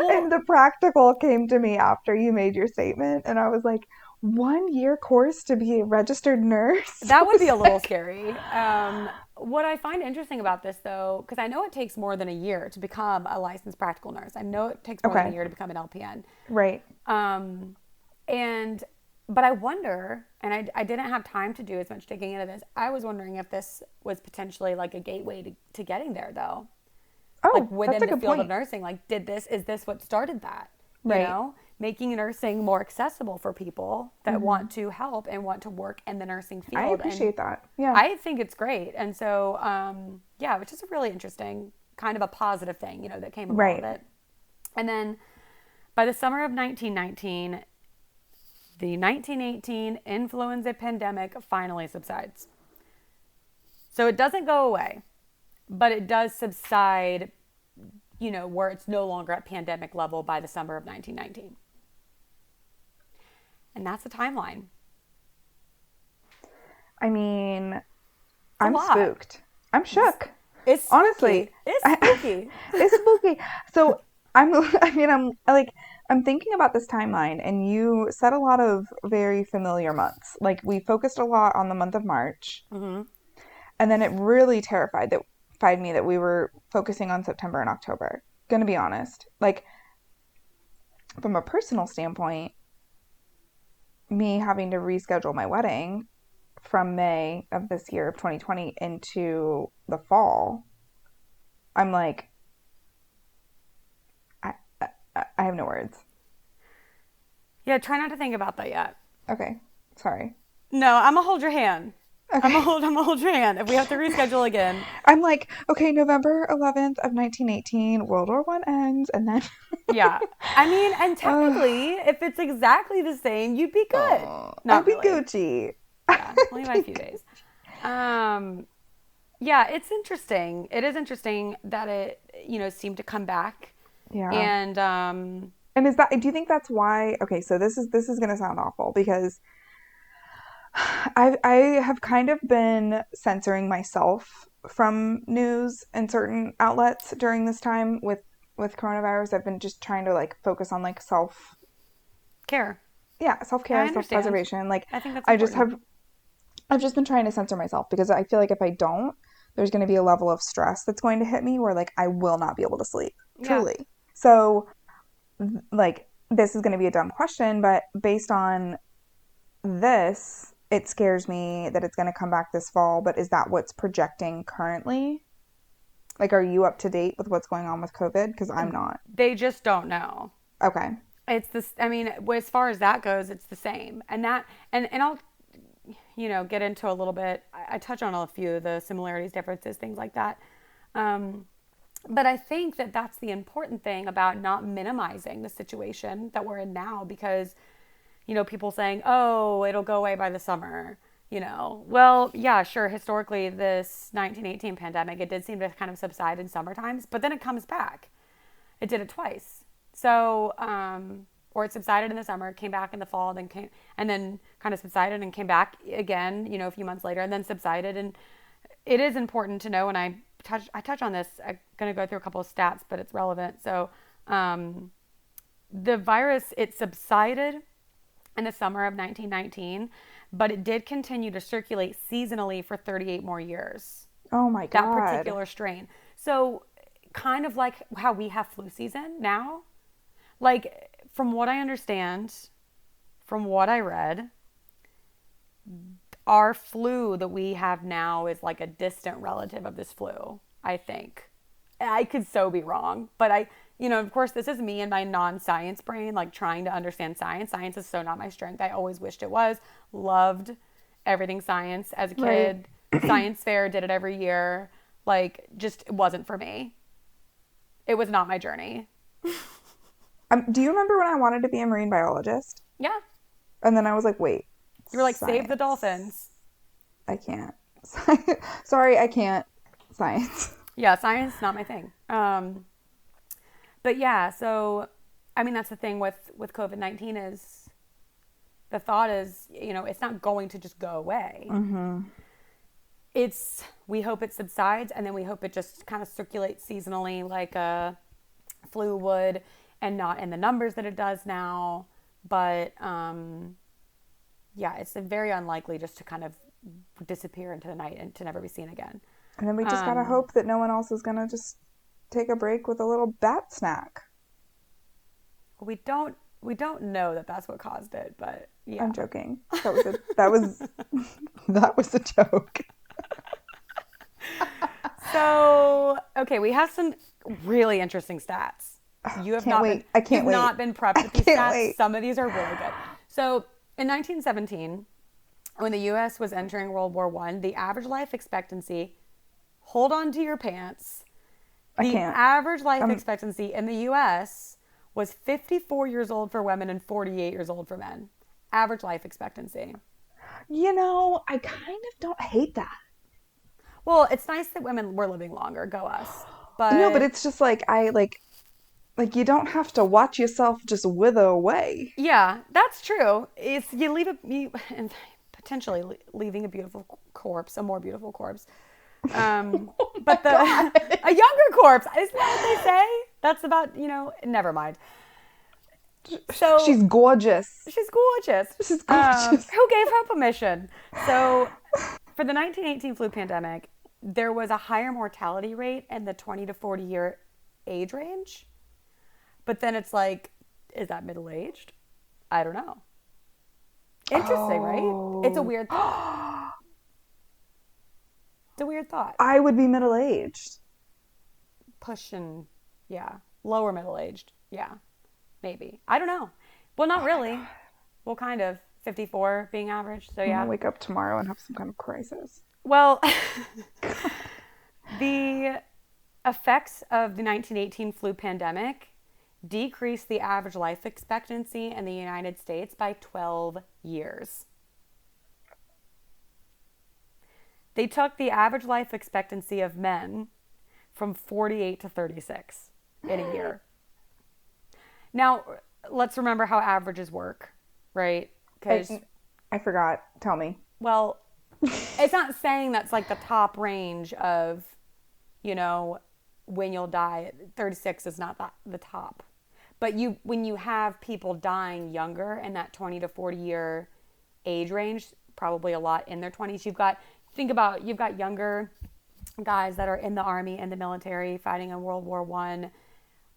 and the practical came to me after you made your statement, and I was like, one year course to be a registered nurse. That would be a little scary. Um, what I find interesting about this, though, because I know it takes more than a year to become a licensed practical nurse. I know it takes more okay. than a year to become an LPN. Right. Um, and but I wonder, and I, I didn't have time to do as much digging into this. I was wondering if this was potentially like a gateway to, to getting there, though. Oh, like within the field point. of nursing, like did this is this what started that? You right. know, making nursing more accessible for people that mm-hmm. want to help and want to work in the nursing field. I appreciate and that. Yeah, I think it's great, and so um, yeah, which is a really interesting kind of a positive thing, you know, that came about right. it. And then by the summer of 1919, the 1918 influenza pandemic finally subsides. So it doesn't go away, but it does subside, you know, where it's no longer at pandemic level by the summer of 1919. And that's the timeline. I mean, I'm spooked. I'm shook. It's, it's honestly, it's spooky. it's spooky. So I'm. I mean, I'm like I'm thinking about this timeline, and you said a lot of very familiar months. Like we focused a lot on the month of March, mm-hmm. and then it really terrified that terrified me that we were focusing on September and October. Gonna be honest. Like, from a personal standpoint, me having to reschedule my wedding from May of this year of 2020 into the fall, I'm like, I, I, I have no words. Yeah, try not to think about that yet. Okay, sorry. No, I'm gonna hold your hand. Okay. I'm gonna hold. I'm gonna hold hand. If we have to reschedule again, I'm like, okay, November 11th of 1918, World War One ends, and then yeah. I mean, and technically, if it's exactly the same, you'd be good. I'd Not be really. Gucci. Yeah, only by a few days. Um, yeah, it's interesting. It is interesting that it, you know, seemed to come back. Yeah. And um, And is that do you think that's why okay, so this is this is gonna sound awful because I I have kind of been censoring myself from news and certain outlets during this time with with coronavirus. I've been just trying to like focus on like self care. yeah, self care, self preservation. Like I think that's I just have I've just been trying to censor myself because I feel like if I don't, there's going to be a level of stress that's going to hit me where like I will not be able to sleep. Yeah. Truly. So like this is going to be a dumb question, but based on this, it scares me that it's going to come back this fall, but is that what's projecting currently? Like are you up to date with what's going on with COVID because I'm not. They just don't know. Okay. It's this. I mean, as far as that goes, it's the same. And that, and and I'll, you know, get into a little bit. I, I touch on a few of the similarities, differences, things like that. Um, but I think that that's the important thing about not minimizing the situation that we're in now, because, you know, people saying, "Oh, it'll go away by the summer." You know, well, yeah, sure. Historically, this 1918 pandemic, it did seem to kind of subside in summer times, but then it comes back. It did it twice. So, um, or it subsided in the summer, came back in the fall, then came, and then kind of subsided and came back again, you know, a few months later, and then subsided. And it is important to know, and I touch, I touch on this. I'm going to go through a couple of stats, but it's relevant. So, um, the virus, it subsided in the summer of 1919, but it did continue to circulate seasonally for 38 more years Oh my God. that particular strain. So, kind of like how we have flu season now. Like, from what I understand, from what I read, our flu that we have now is like a distant relative of this flu, I think. I could so be wrong, but I, you know, of course, this is me and my non science brain, like trying to understand science. Science is so not my strength. I always wished it was. Loved everything science as a Right. kid. science fair, did it every year. Like, just it wasn't for me. It was not my journey. Um, do you remember when I wanted to be a marine biologist? Yeah. And then I was like, wait. You were like, save the dolphins. I can't. Sorry, I can't. Science. Yeah, science not my thing. Um, but yeah, so I mean that's the thing with with COVID nineteen is the thought is you know it's not going to just go away. Mm-hmm. It's we hope it subsides and then we hope it just kind of circulates seasonally like a flu would and not in the numbers that it does now. But um, yeah, it's very unlikely just to kind of disappear into the night and to never be seen again. And then we just gotta Um, hope that no one else is gonna just take a break with a little bat snack. We don't we don't know that that's what caused it, but yeah. I'm joking. That was a, that was that was a joke. So okay, we have some really interesting stats. Oh, you have not wait. been I can't you've wait. not been prepped with these stats. wait. Some of these are really good. So in 1917, when the U.S. was entering World War One, the average life expectancy, hold on to your pants, I the can't. average life Um, expectancy in the U.S. was 54 years old for women and 48 years old for men. Average life expectancy. You know, I kind of don't hate that. Well, it's nice that women were living longer. Go us. But No, but it's just like I like like you don't have to watch yourself just wither away. Yeah, that's true. It's you leave a you, and potentially leaving a beautiful corpse, a more beautiful corpse. Um, but the a younger corpse isn't that what they say? That's about you know. Never mind. So She's gorgeous. she's gorgeous. She's Um, gorgeous. who gave her permission? So for the 1918 flu pandemic, there was a higher mortality rate in the 20 to 40 year age range. But then it's like, is that middle aged? I don't know. Interesting, right? It's a Oh. weird thought. It's a weird thought. I would be middle aged. Pushing, yeah, lower middle aged. Yeah, maybe. I don't know. Well, not oh really. Well, kind of. 54 being average. So, yeah. wake up tomorrow and have some kind of crisis. Well, the effects of the 1918 flu pandemic decreased the average life expectancy in the United States by 12 years. They took the average life expectancy of men from 48 to 36 in a year. Now, let's remember how averages work, right? Because I, I forgot. Tell me. well, it's not saying that's like the top range of, you know, when you'll die. 36 is not that, the top. But you when you have people dying younger in that 20 to 40 year age range, probably a lot in their 20s, you've got think about you've got younger guys that are in the army and the military fighting in World War 1.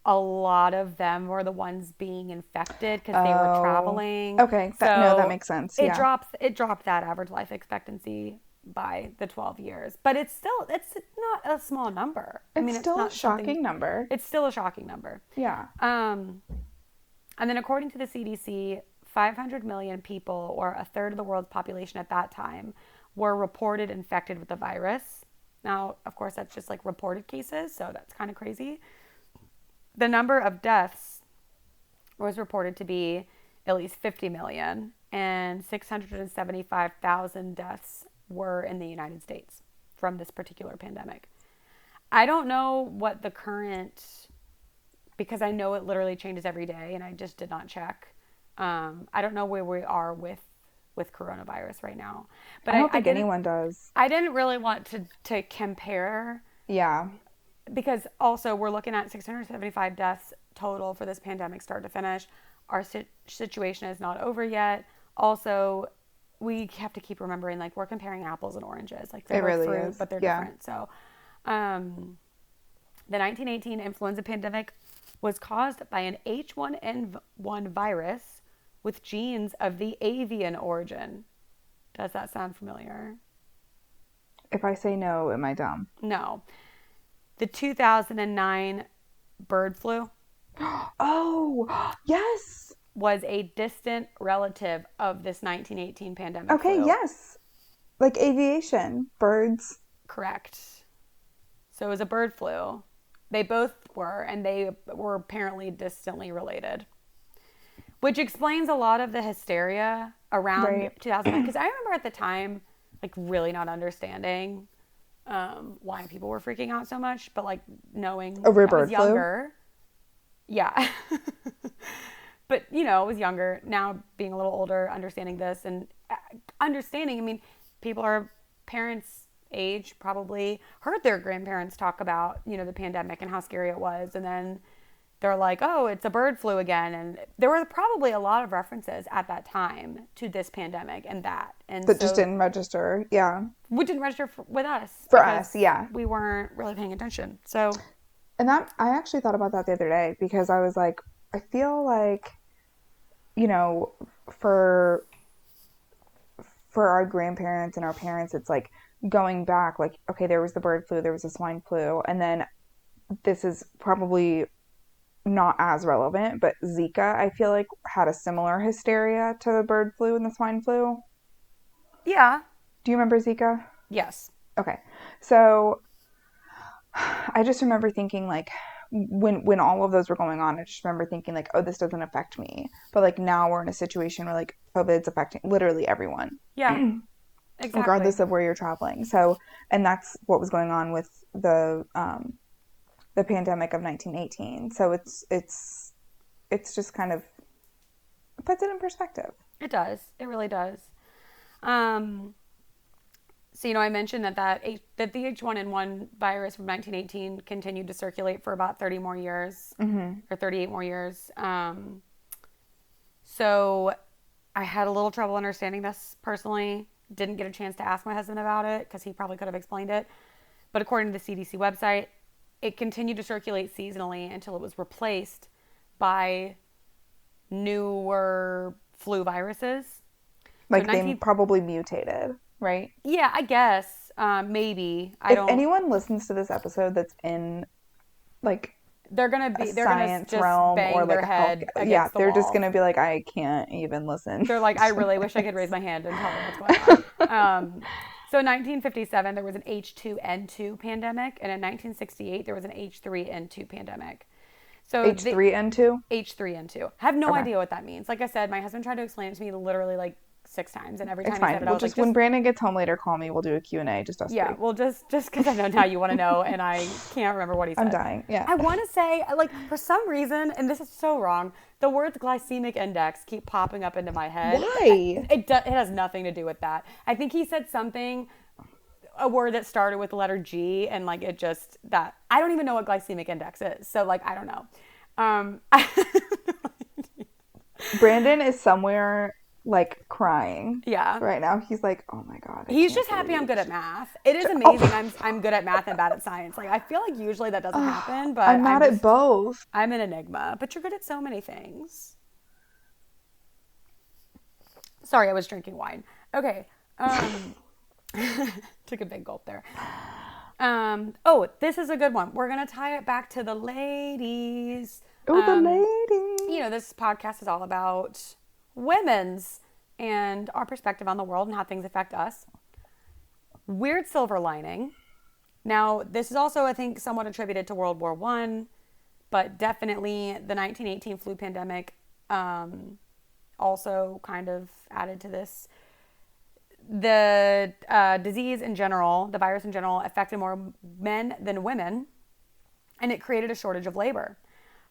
A lot of them were the ones being infected because they were Oh. traveling. Okay, that- no, that makes sense, It yeah. drops it dropped that average life expectancy by the 12 years, but it's still it's not a small number. I It's mean, still a shocking number. It's still a shocking number. Yeah. Um, and then, according to the CDC, 500 million people, or a third of the world's population at that time, were reported infected with the virus. Now, of course, that's just like reported cases, so that's kind of crazy. The number of deaths was reported to be at least 50 million, and 675,000 deaths were in the United States from this particular pandemic. I don't know what the current because I know it literally changes every day, and I just did not check. Um, I don't know where we are with with coronavirus right now, but I don't think didn't- anyone does. I didn't really want to to compare Yeah. because also we're looking at 675 deaths total for this pandemic start to finish. Our si- situation is not over yet. Also, we have to keep remembering like we're comparing apples and oranges. Like they're really fruit, is. but they're Yeah. different. So, um, the 1918 influenza pandemic was caused by an H1N1 virus with genes of the avian origin. Does that sound familiar? If I say no, am I dumb? No. The 2009 bird flu Oh, yes. was a distant relative of this 1918 pandemic. Okay, flu. yes. Like aviation, birds. Correct. So it was a bird flu. They both were, and they were apparently distantly related, which explains a lot of the hysteria around Right. 2009. Because I remember at the time, like, really not understanding um, why people were freaking out so much, but like knowing Over I was bird flu? younger. Yeah. but you know, I was younger. Now being a little older, understanding this and uh, understanding. I mean, people are parents age probably heard their grandparents talk about you know the pandemic and how scary it was, and then they're like, oh, it's a bird flu again, and there were probably a lot of references at that time to this pandemic and that, and That just didn't register. Yeah. which didn't register for, with us For us, yeah. we weren't really paying attention. So And that I actually thought about that the other day because I was like, I feel like, you know, for for our grandparents and our parents, it's like going back, like, okay, there was the bird flu, there was the swine flu, and then this is probably not as relevant, but Zika, I feel like had a similar hysteria to the bird flu and the swine flu. yeah, Do you remember Zika? yes, Okay. So I just remember thinking like when when all of those were going on, I just remember thinking like, oh, this doesn't affect me. But like now we're in a situation where like COVID's affecting literally everyone, yeah, exactly. regardless of where you're traveling. So and that's what was going on with the um the pandemic of 1918. So it's it's it's just kind of it puts it in perspective. It does. It really does. Um, so you know, I mentioned that that H- that the H1N1 virus from 1918 continued to circulate for about 30 more years, or 38 more years. Um, so I had a little trouble understanding this personally. Didn't get a chance to ask my husband about it because he probably could have explained it. but according to the CDC website, it continued to circulate seasonally until it was replaced by newer flu viruses. Like 19 they probably mutated, right? Yeah, I guess um, maybe. I if don't. If anyone listens to this episode that's in like they're gonna be. They're gonna science just realm bang or like their head health, yeah, the they're just gonna be like, I can't even listen. They're like, I really wish I could raise my hand and tell them what's going on. Um, so in 1957, there was an H2N2 pandemic, and in 1968, there was an H3N2 pandemic. So H three N two. H3N2. I have no Okay. idea what that means. Like I said, my husband tried to explain it to me literally like six times, and every time It's he said fine. it, We'll was just, like, when Brandon gets home later, call me. We'll do a Q and A. Just us yeah, three. well, just just because I know now you want to know, and I can't remember what he said. I'm dying. Yeah. I want to say, like, for some reason, and this is so wrong, the words glycemic index keep popping up into my head. Why? It, do, it has nothing to do with that. I think he said something, a word that started with the letter G, and like it just, that, I don't even know what glycemic index is. So, like, I don't know. Um, Brandon is somewhere like crying yeah. right now. He's like, oh my god. I He's just happy I'm good at math. It is amazing I'm, I'm good at math and bad at science. Like, I feel like usually that doesn't happen, but I'm mad at just- both. I'm an enigma, but you're good at so many things. Sorry, I was drinking wine. Okay. Um, took a big gulp there. Um, oh, this is a good one. We're going to tie it back to the ladies. Oh, the Um, lady. you know, this podcast is all about women's and our perspective on the world and how things affect us. Weird silver lining. Now, this is also, I think, somewhat attributed to World War One, but definitely the 1918 flu pandemic um, also kind of added to this. The uh, disease in general, the virus in general, affected more men than women, and it created a shortage of labor.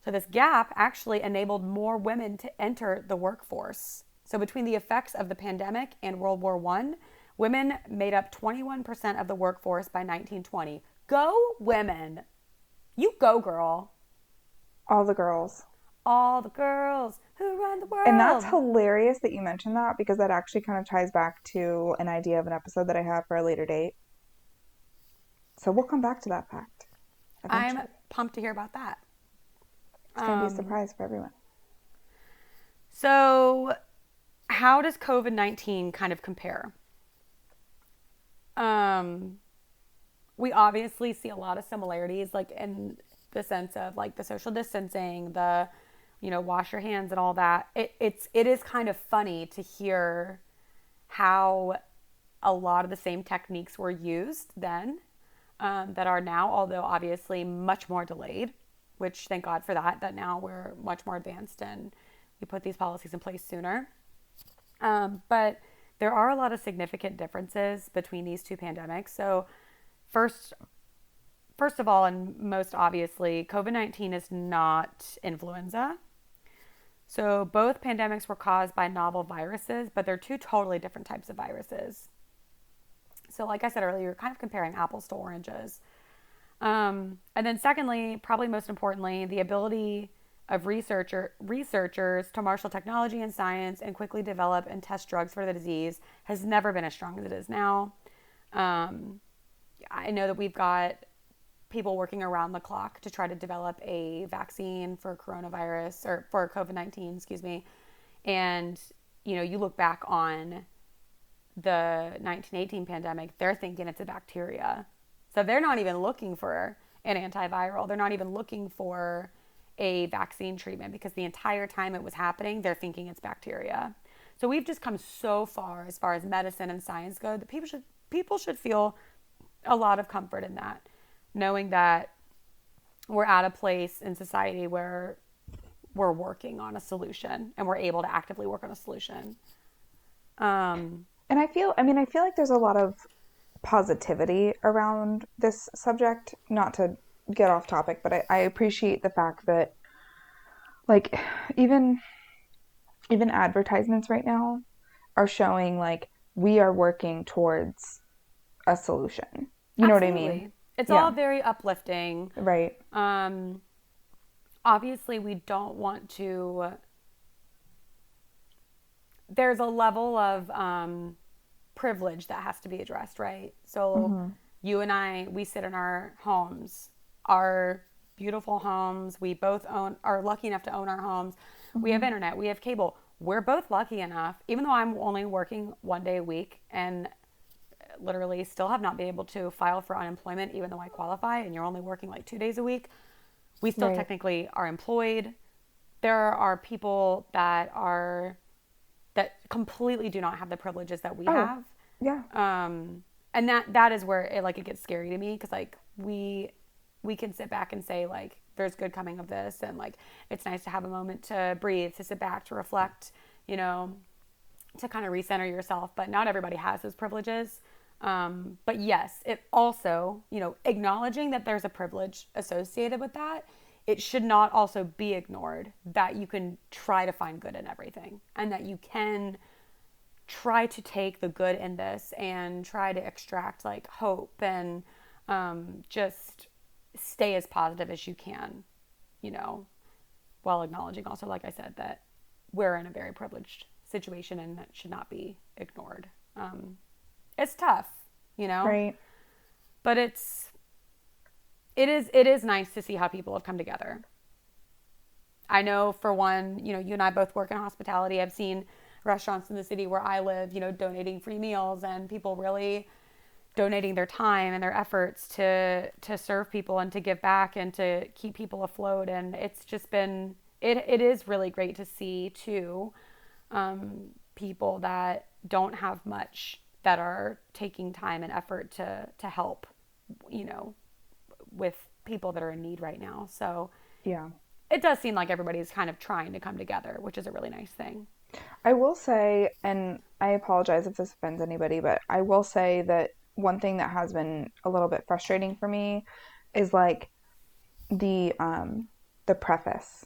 So this gap actually enabled more women to enter the workforce. So between the effects of the pandemic and World War One, women made up 21% of the workforce by 1920. Go women! You go, girl! All the girls. All the girls who run the world. And that's hilarious that you mentioned that because that actually kind of ties back to an idea of an episode that I have for a later date. So we'll come back to that fact. I'm pumped to hear about that. It's going to be um, a surprise for everyone. So, how does COVID 19 kind of compare? Um, we obviously see a lot of similarities, like in the sense of like the social distancing, the, you know, wash your hands and all that. It, it's, it is kind of funny to hear how a lot of the same techniques were used then um, that are now, although obviously much more delayed, which thank God for that, that now we're much more advanced and we put these policies in place sooner. Um, but there are a lot of significant differences between these two pandemics. So, first, first of all, and most obviously, COVID 19 is not influenza. So, both pandemics were caused by novel viruses, but they're two totally different types of viruses. So, like I said earlier, you're kind of comparing apples to oranges. Um, and then, secondly, probably most importantly, the ability of researcher researchers to marshal technology and science and quickly develop and test drugs for the disease has never been as strong as it is now. Um, I know that we've got people working around the clock to try to develop a vaccine for coronavirus or for COVID 19, excuse me. And, you know, you look back on the 1918 pandemic, they're thinking it's a bacteria. So they're not even looking for an antiviral. They're not even looking for a vaccine treatment because the entire time it was happening, they're thinking it's bacteria. So we've just come so far as far as medicine and science go that people should people should feel a lot of comfort in that, knowing that we're at a place in society where we're working on a solution and we're able to actively work on a solution. Um, And I feel, I mean, I feel like there's a lot of positivity around this subject. Not to get off topic, but I, I appreciate the fact that, like, even even advertisements right now are showing like we are working towards a solution. You know what I mean? It's Yeah. all very uplifting. Right. Um, obviously, we don't want to. There's a level of um, privilege that has to be addressed, right? So, You and I, we sit in our homes, our beautiful homes. We both own, are lucky enough to own our homes. Mm-hmm. We have mm-hmm. internet, we have cable. We're both lucky enough, even though I'm only working one day a week and literally still have not been able to file for unemployment, even though I qualify, and you're only working like two days a week. We still right. technically are employed. There are people that are that completely do not have the privileges that we oh, have. Yeah. Um, and that that is where it like it gets scary to me because like we we can sit back and say like there's good coming of this and like it's nice to have a moment to breathe to sit back to reflect you know to kind of recenter yourself but not everybody has those privileges um, but yes it also you know acknowledging that there's a privilege associated with that it should not also be ignored that you can try to find good in everything and that you can try to take the good in this and try to extract like hope and um, just stay as positive as you can, you know, while acknowledging also, like I said, that we're in a very privileged situation and that should not be ignored. Um, it's tough, you know, right? But it's it is it is nice to see how people have come together. I know for one, you know, you and I both work in hospitality. I've seen restaurants in the city where I live, you know, donating free meals and people really donating their time and their efforts to to serve people and to give back and to keep people afloat and it's just been it, it is really great to see too um, people that don't have much that are taking time and effort to to help you know with people that are in need right now. So yeah. it does seem like everybody's kind of trying to come together which is a really nice thing. I will say, and I apologize if this offends anybody, but I will say that one thing that has been a little bit frustrating for me is like the um the preface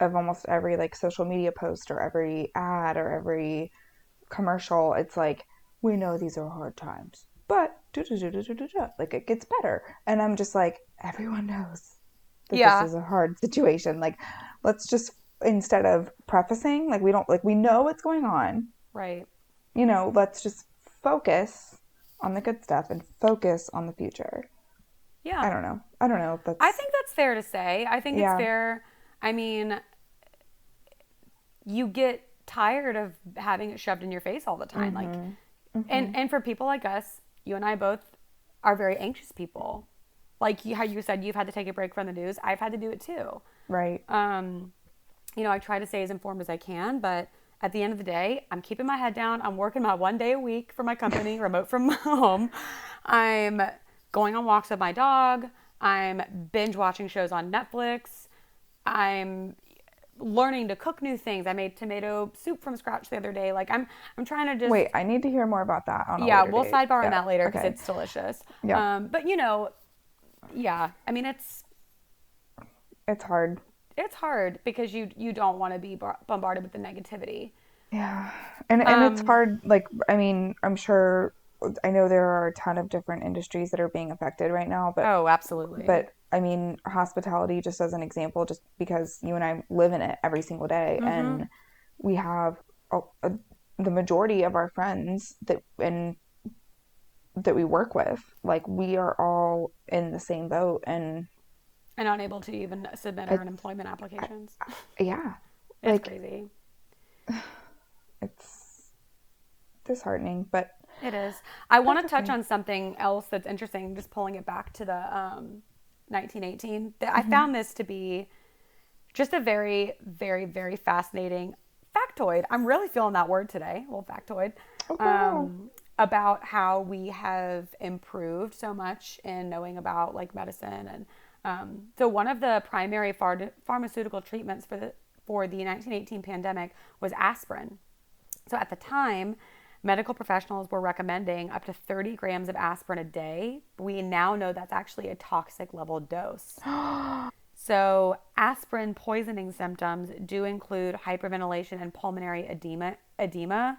of almost every like social media post or every ad or every commercial. It's like we know these are hard times, but like it gets better, and I'm just like everyone knows that yeah. this is a hard situation. Like let's just instead of prefacing like we don't like we know what's going on right you know let's just focus on the good stuff and focus on the future yeah i don't know i don't know if that's i think that's fair to say i think yeah. it's fair i mean you get tired of having it shoved in your face all the time mm-hmm. like mm-hmm. and and for people like us you and i both are very anxious people like you, how you said you've had to take a break from the news i've had to do it too right um you know, I try to stay as informed as I can, but at the end of the day, I'm keeping my head down. I'm working my one day a week for my company, remote from home. I'm going on walks with my dog. I'm binge watching shows on Netflix. I'm learning to cook new things. I made tomato soup from scratch the other day. Like I'm, I'm trying to just wait. I need to hear more about that. Yeah, we'll date. sidebar yeah. on that later because okay. it's delicious. Yeah. Um, but you know, yeah. I mean, it's it's hard it's hard because you you don't want to be bombarded with the negativity. Yeah, and and um, it's hard. Like I mean, I'm sure. I know there are a ton of different industries that are being affected right now, but oh, absolutely. But I mean, hospitality, just as an example, just because you and I live in it every single day, mm-hmm. and we have a, a, the majority of our friends that and that we work with, like we are all in the same boat, and and unable to even submit our unemployment applications. Yeah. It's like, crazy. It's disheartening, but it is. I want to touch on something else that's interesting, just pulling it back to the um, 1918. Mm-hmm. I found this to be just a very, very, very fascinating factoid. I'm really feeling that word today, Well, factoid. Oh, wow. um, about how we have improved so much in knowing about like medicine and um, so one of the primary phar- pharmaceutical treatments for the for the 1918 pandemic was aspirin. So at the time, medical professionals were recommending up to 30 grams of aspirin a day. We now know that's actually a toxic level dose. so aspirin poisoning symptoms do include hyperventilation and pulmonary edema. Edema.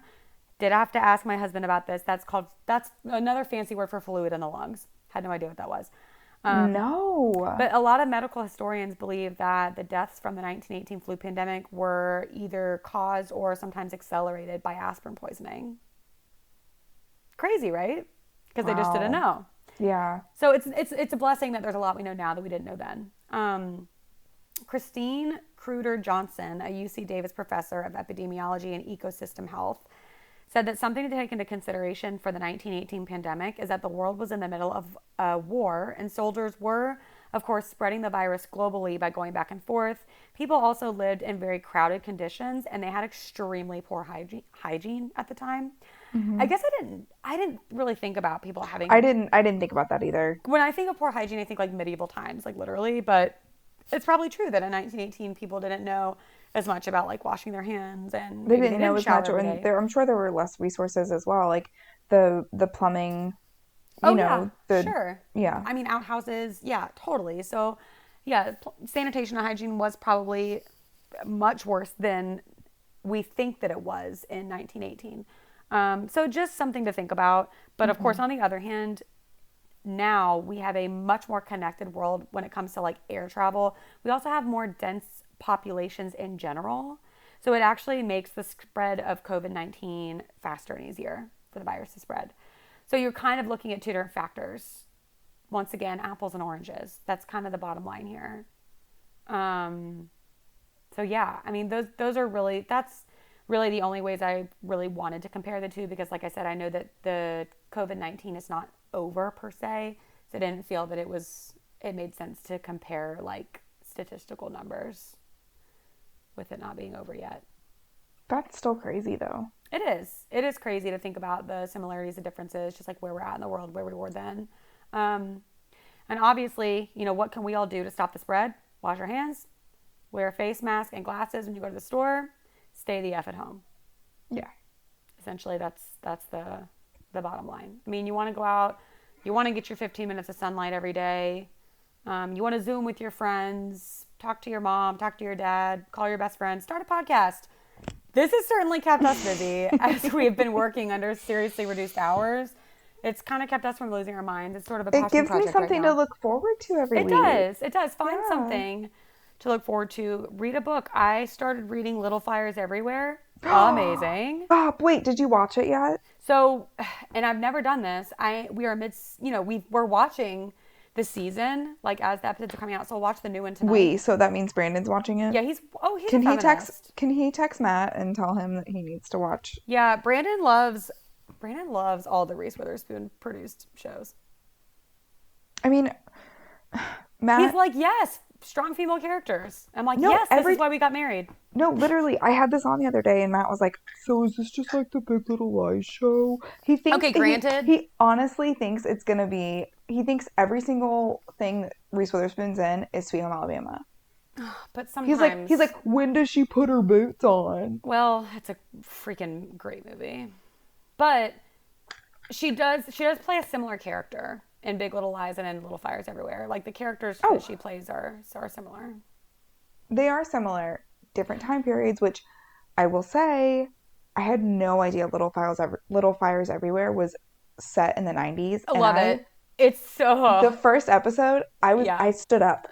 Did I have to ask my husband about this. That's called that's another fancy word for fluid in the lungs. Had no idea what that was. Um, no. But a lot of medical historians believe that the deaths from the 1918 flu pandemic were either caused or sometimes accelerated by aspirin poisoning. Crazy, right? Because wow. they just didn't know. Yeah. So it's it's it's a blessing that there's a lot we know now that we didn't know then. Um, Christine Kreuder Johnson, a UC Davis professor of epidemiology and ecosystem health, said that something to take into consideration for the 1918 pandemic is that the world was in the middle of a war and soldiers were, of course, spreading the virus globally by going back and forth. People also lived in very crowded conditions and they had extremely poor hygiene, hygiene at the time. I guess I didn't I didn't really think about people having I didn't I didn't think about that either. when I think of poor hygiene, I think like medieval times, like literally, but it's probably true that in 1918 people didn't know as much about like washing their hands and They maybe didn't know as much and there I'm sure there were less resources as well. Like the the plumbing you oh know, yeah, the sure. yeah. I mean outhouses, yeah, totally. So yeah, pl- sanitation and hygiene was probably much worse than we think that it was in 1918. Um, so just something to think about. But of course, on the other hand, now we have a much more connected world when it comes to like air travel. We also have more dense populations in general. So it actually makes the spread of COVID 19 faster and easier for the virus to spread. So you're kind of looking at two different factors. Once again, apples and oranges. That's kind of the bottom line here. Um, so yeah, I mean those those are really that's really the only ways I really wanted to compare the two because like I said, I know that the COVID nineteen is not over per se. So I didn't feel that it was it made sense to compare like statistical numbers with it not being over yet. That's still crazy though. It is. It is crazy to think about the similarities and differences, just like where we're at in the world, where we were then. Um, and obviously, you know, what can we all do to stop the spread? Wash our hands, wear a face mask and glasses when you go to the store, stay the F at home. Yeah. Essentially, that's that's the the bottom line. I mean, you want to go out, you want to get your 15 minutes of sunlight every day. Um, you want to Zoom with your friends, talk to your mom, talk to your dad, call your best friend, start a podcast. This has certainly kept us busy as we have been working under seriously reduced hours. It's kind of kept us from losing our minds. It's sort of a It gives me right something now. to look forward to every It week. does. It does. Find Yeah. something to look forward to. Read a book. I started reading Little Fires Everywhere. Amazing. Bob, wait, did you watch it yet? So, and I've never done this. I we are amidst, you know, we we're watching the season like as the episodes are coming out. So we'll watch the new one tonight. We, so that means Brandon's watching it. Yeah, he's oh he's Can he text can he text Matt and tell him that he needs to watch? Yeah, Brandon loves Brandon loves all the Reese Witherspoon produced shows. I mean Matt He's like, yes, strong female characters. I'm like, No, yes, this is why we got married. No, literally, I had this on the other day, and Matt was like, "So is this just like the Big Little Lies show?" He thinks. Okay, he- granted. He, honestly thinks it's gonna be. He thinks every single thing that Reese Witherspoon's in is Sweet Home Alabama. But sometimes He's like, he's like, when does she put her boots on? Well, it's a freaking great movie. But she does she does play a similar character in Big Little Lies and in Little Fires Everywhere. Like the characters Oh. that she plays are are similar. They are similar, different time periods. Which I will say, I had no idea Little Fires, Ever- Little Fires Everywhere was set in the '90s. I love it. It's so The first episode, I was, Yeah. I stood up.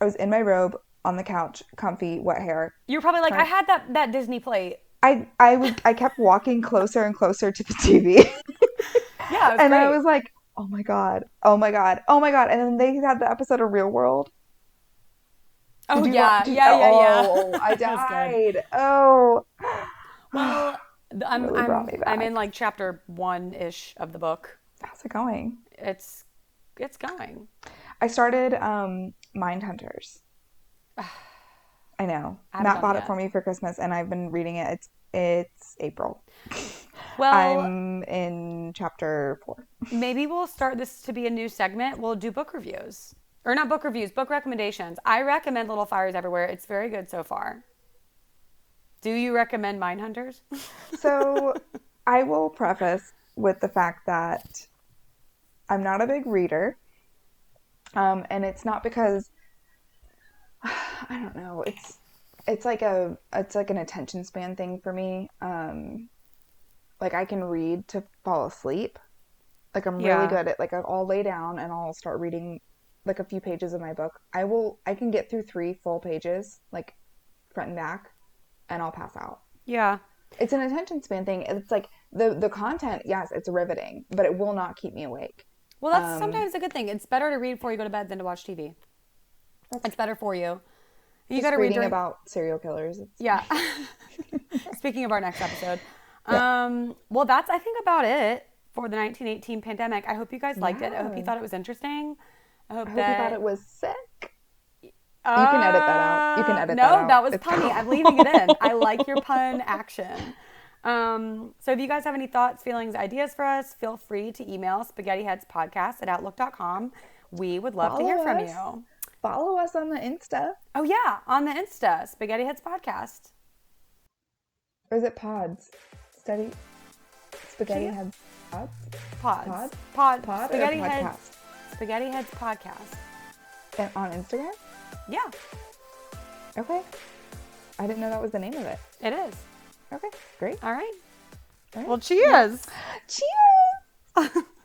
I was in my robe on the couch, comfy, wet hair. you're probably like, I had that that Disney plate. I I was I kept walking closer and closer to the TV, Yeah, it was and great. I was like, "Oh my god, oh my god, oh my god!" And then they had the episode of Real World. oh yeah, yeah, yeah, yeah. Oh, I That died. Oh, Well, I'm Really I'm, I'm in like chapter one ish of the book. how's it going? It's it's going. I started um Mind Hunters. I know. I Matt bought it it for me for Christmas, and I've been reading it. It's it's April. Well, I'm in chapter four. maybe we'll start this to be a new segment. We'll do book reviews. Or not book reviews, book recommendations. I recommend Little Fires Everywhere. It's very good so far. Do you recommend Mindhunters? So I will preface with the fact that I'm not a big reader. Um, and it's not because I don't know, it's it's like a it's like an attention span thing for me. Um, like I can read to fall asleep. Like I'm Yeah. really good at like I'll lay down and I'll start reading like a few pages of my book. I will I can get through three full pages, like front and back, and I'll pass out Yeah. it's an attention span thing. It's like the the content, yes, it's riveting, but it will not keep me awake. Well, that's Um, sometimes a good thing. It's better to read before you go to bed than to watch TV. That's It's better for you. You got to read during- about serial killers. It's, Yeah. Speaking of our next episode. Um, well, that's, I think, about it for the 1918 pandemic. I hope you guys liked it. I hope you thought it was interesting. I hope I hope that. you thought it was sick. You can edit that out. You can Uh, edit no, that out. that was It's punny. cool. I'm leaving it in. I like your pun action. Um, so if you guys have any thoughts, feelings, ideas for us, feel free to email spaghettiheadspodcast at outlook.com. We would love to hear Follow from you. Follow us on the Insta. Oh yeah, on the Insta, Spaghetti Heads Podcast. Or is it pods? Study spaghetti Chia? head pods? Pods. Pod? Pod. Pod Spaghetti Heads. podcast? Spaghetti Heads Podcast. And on Instagram? Yeah, Okay. I didn't know that was the name of it. it is. Okay, great. All right. All right. Well, cheers. Cheers!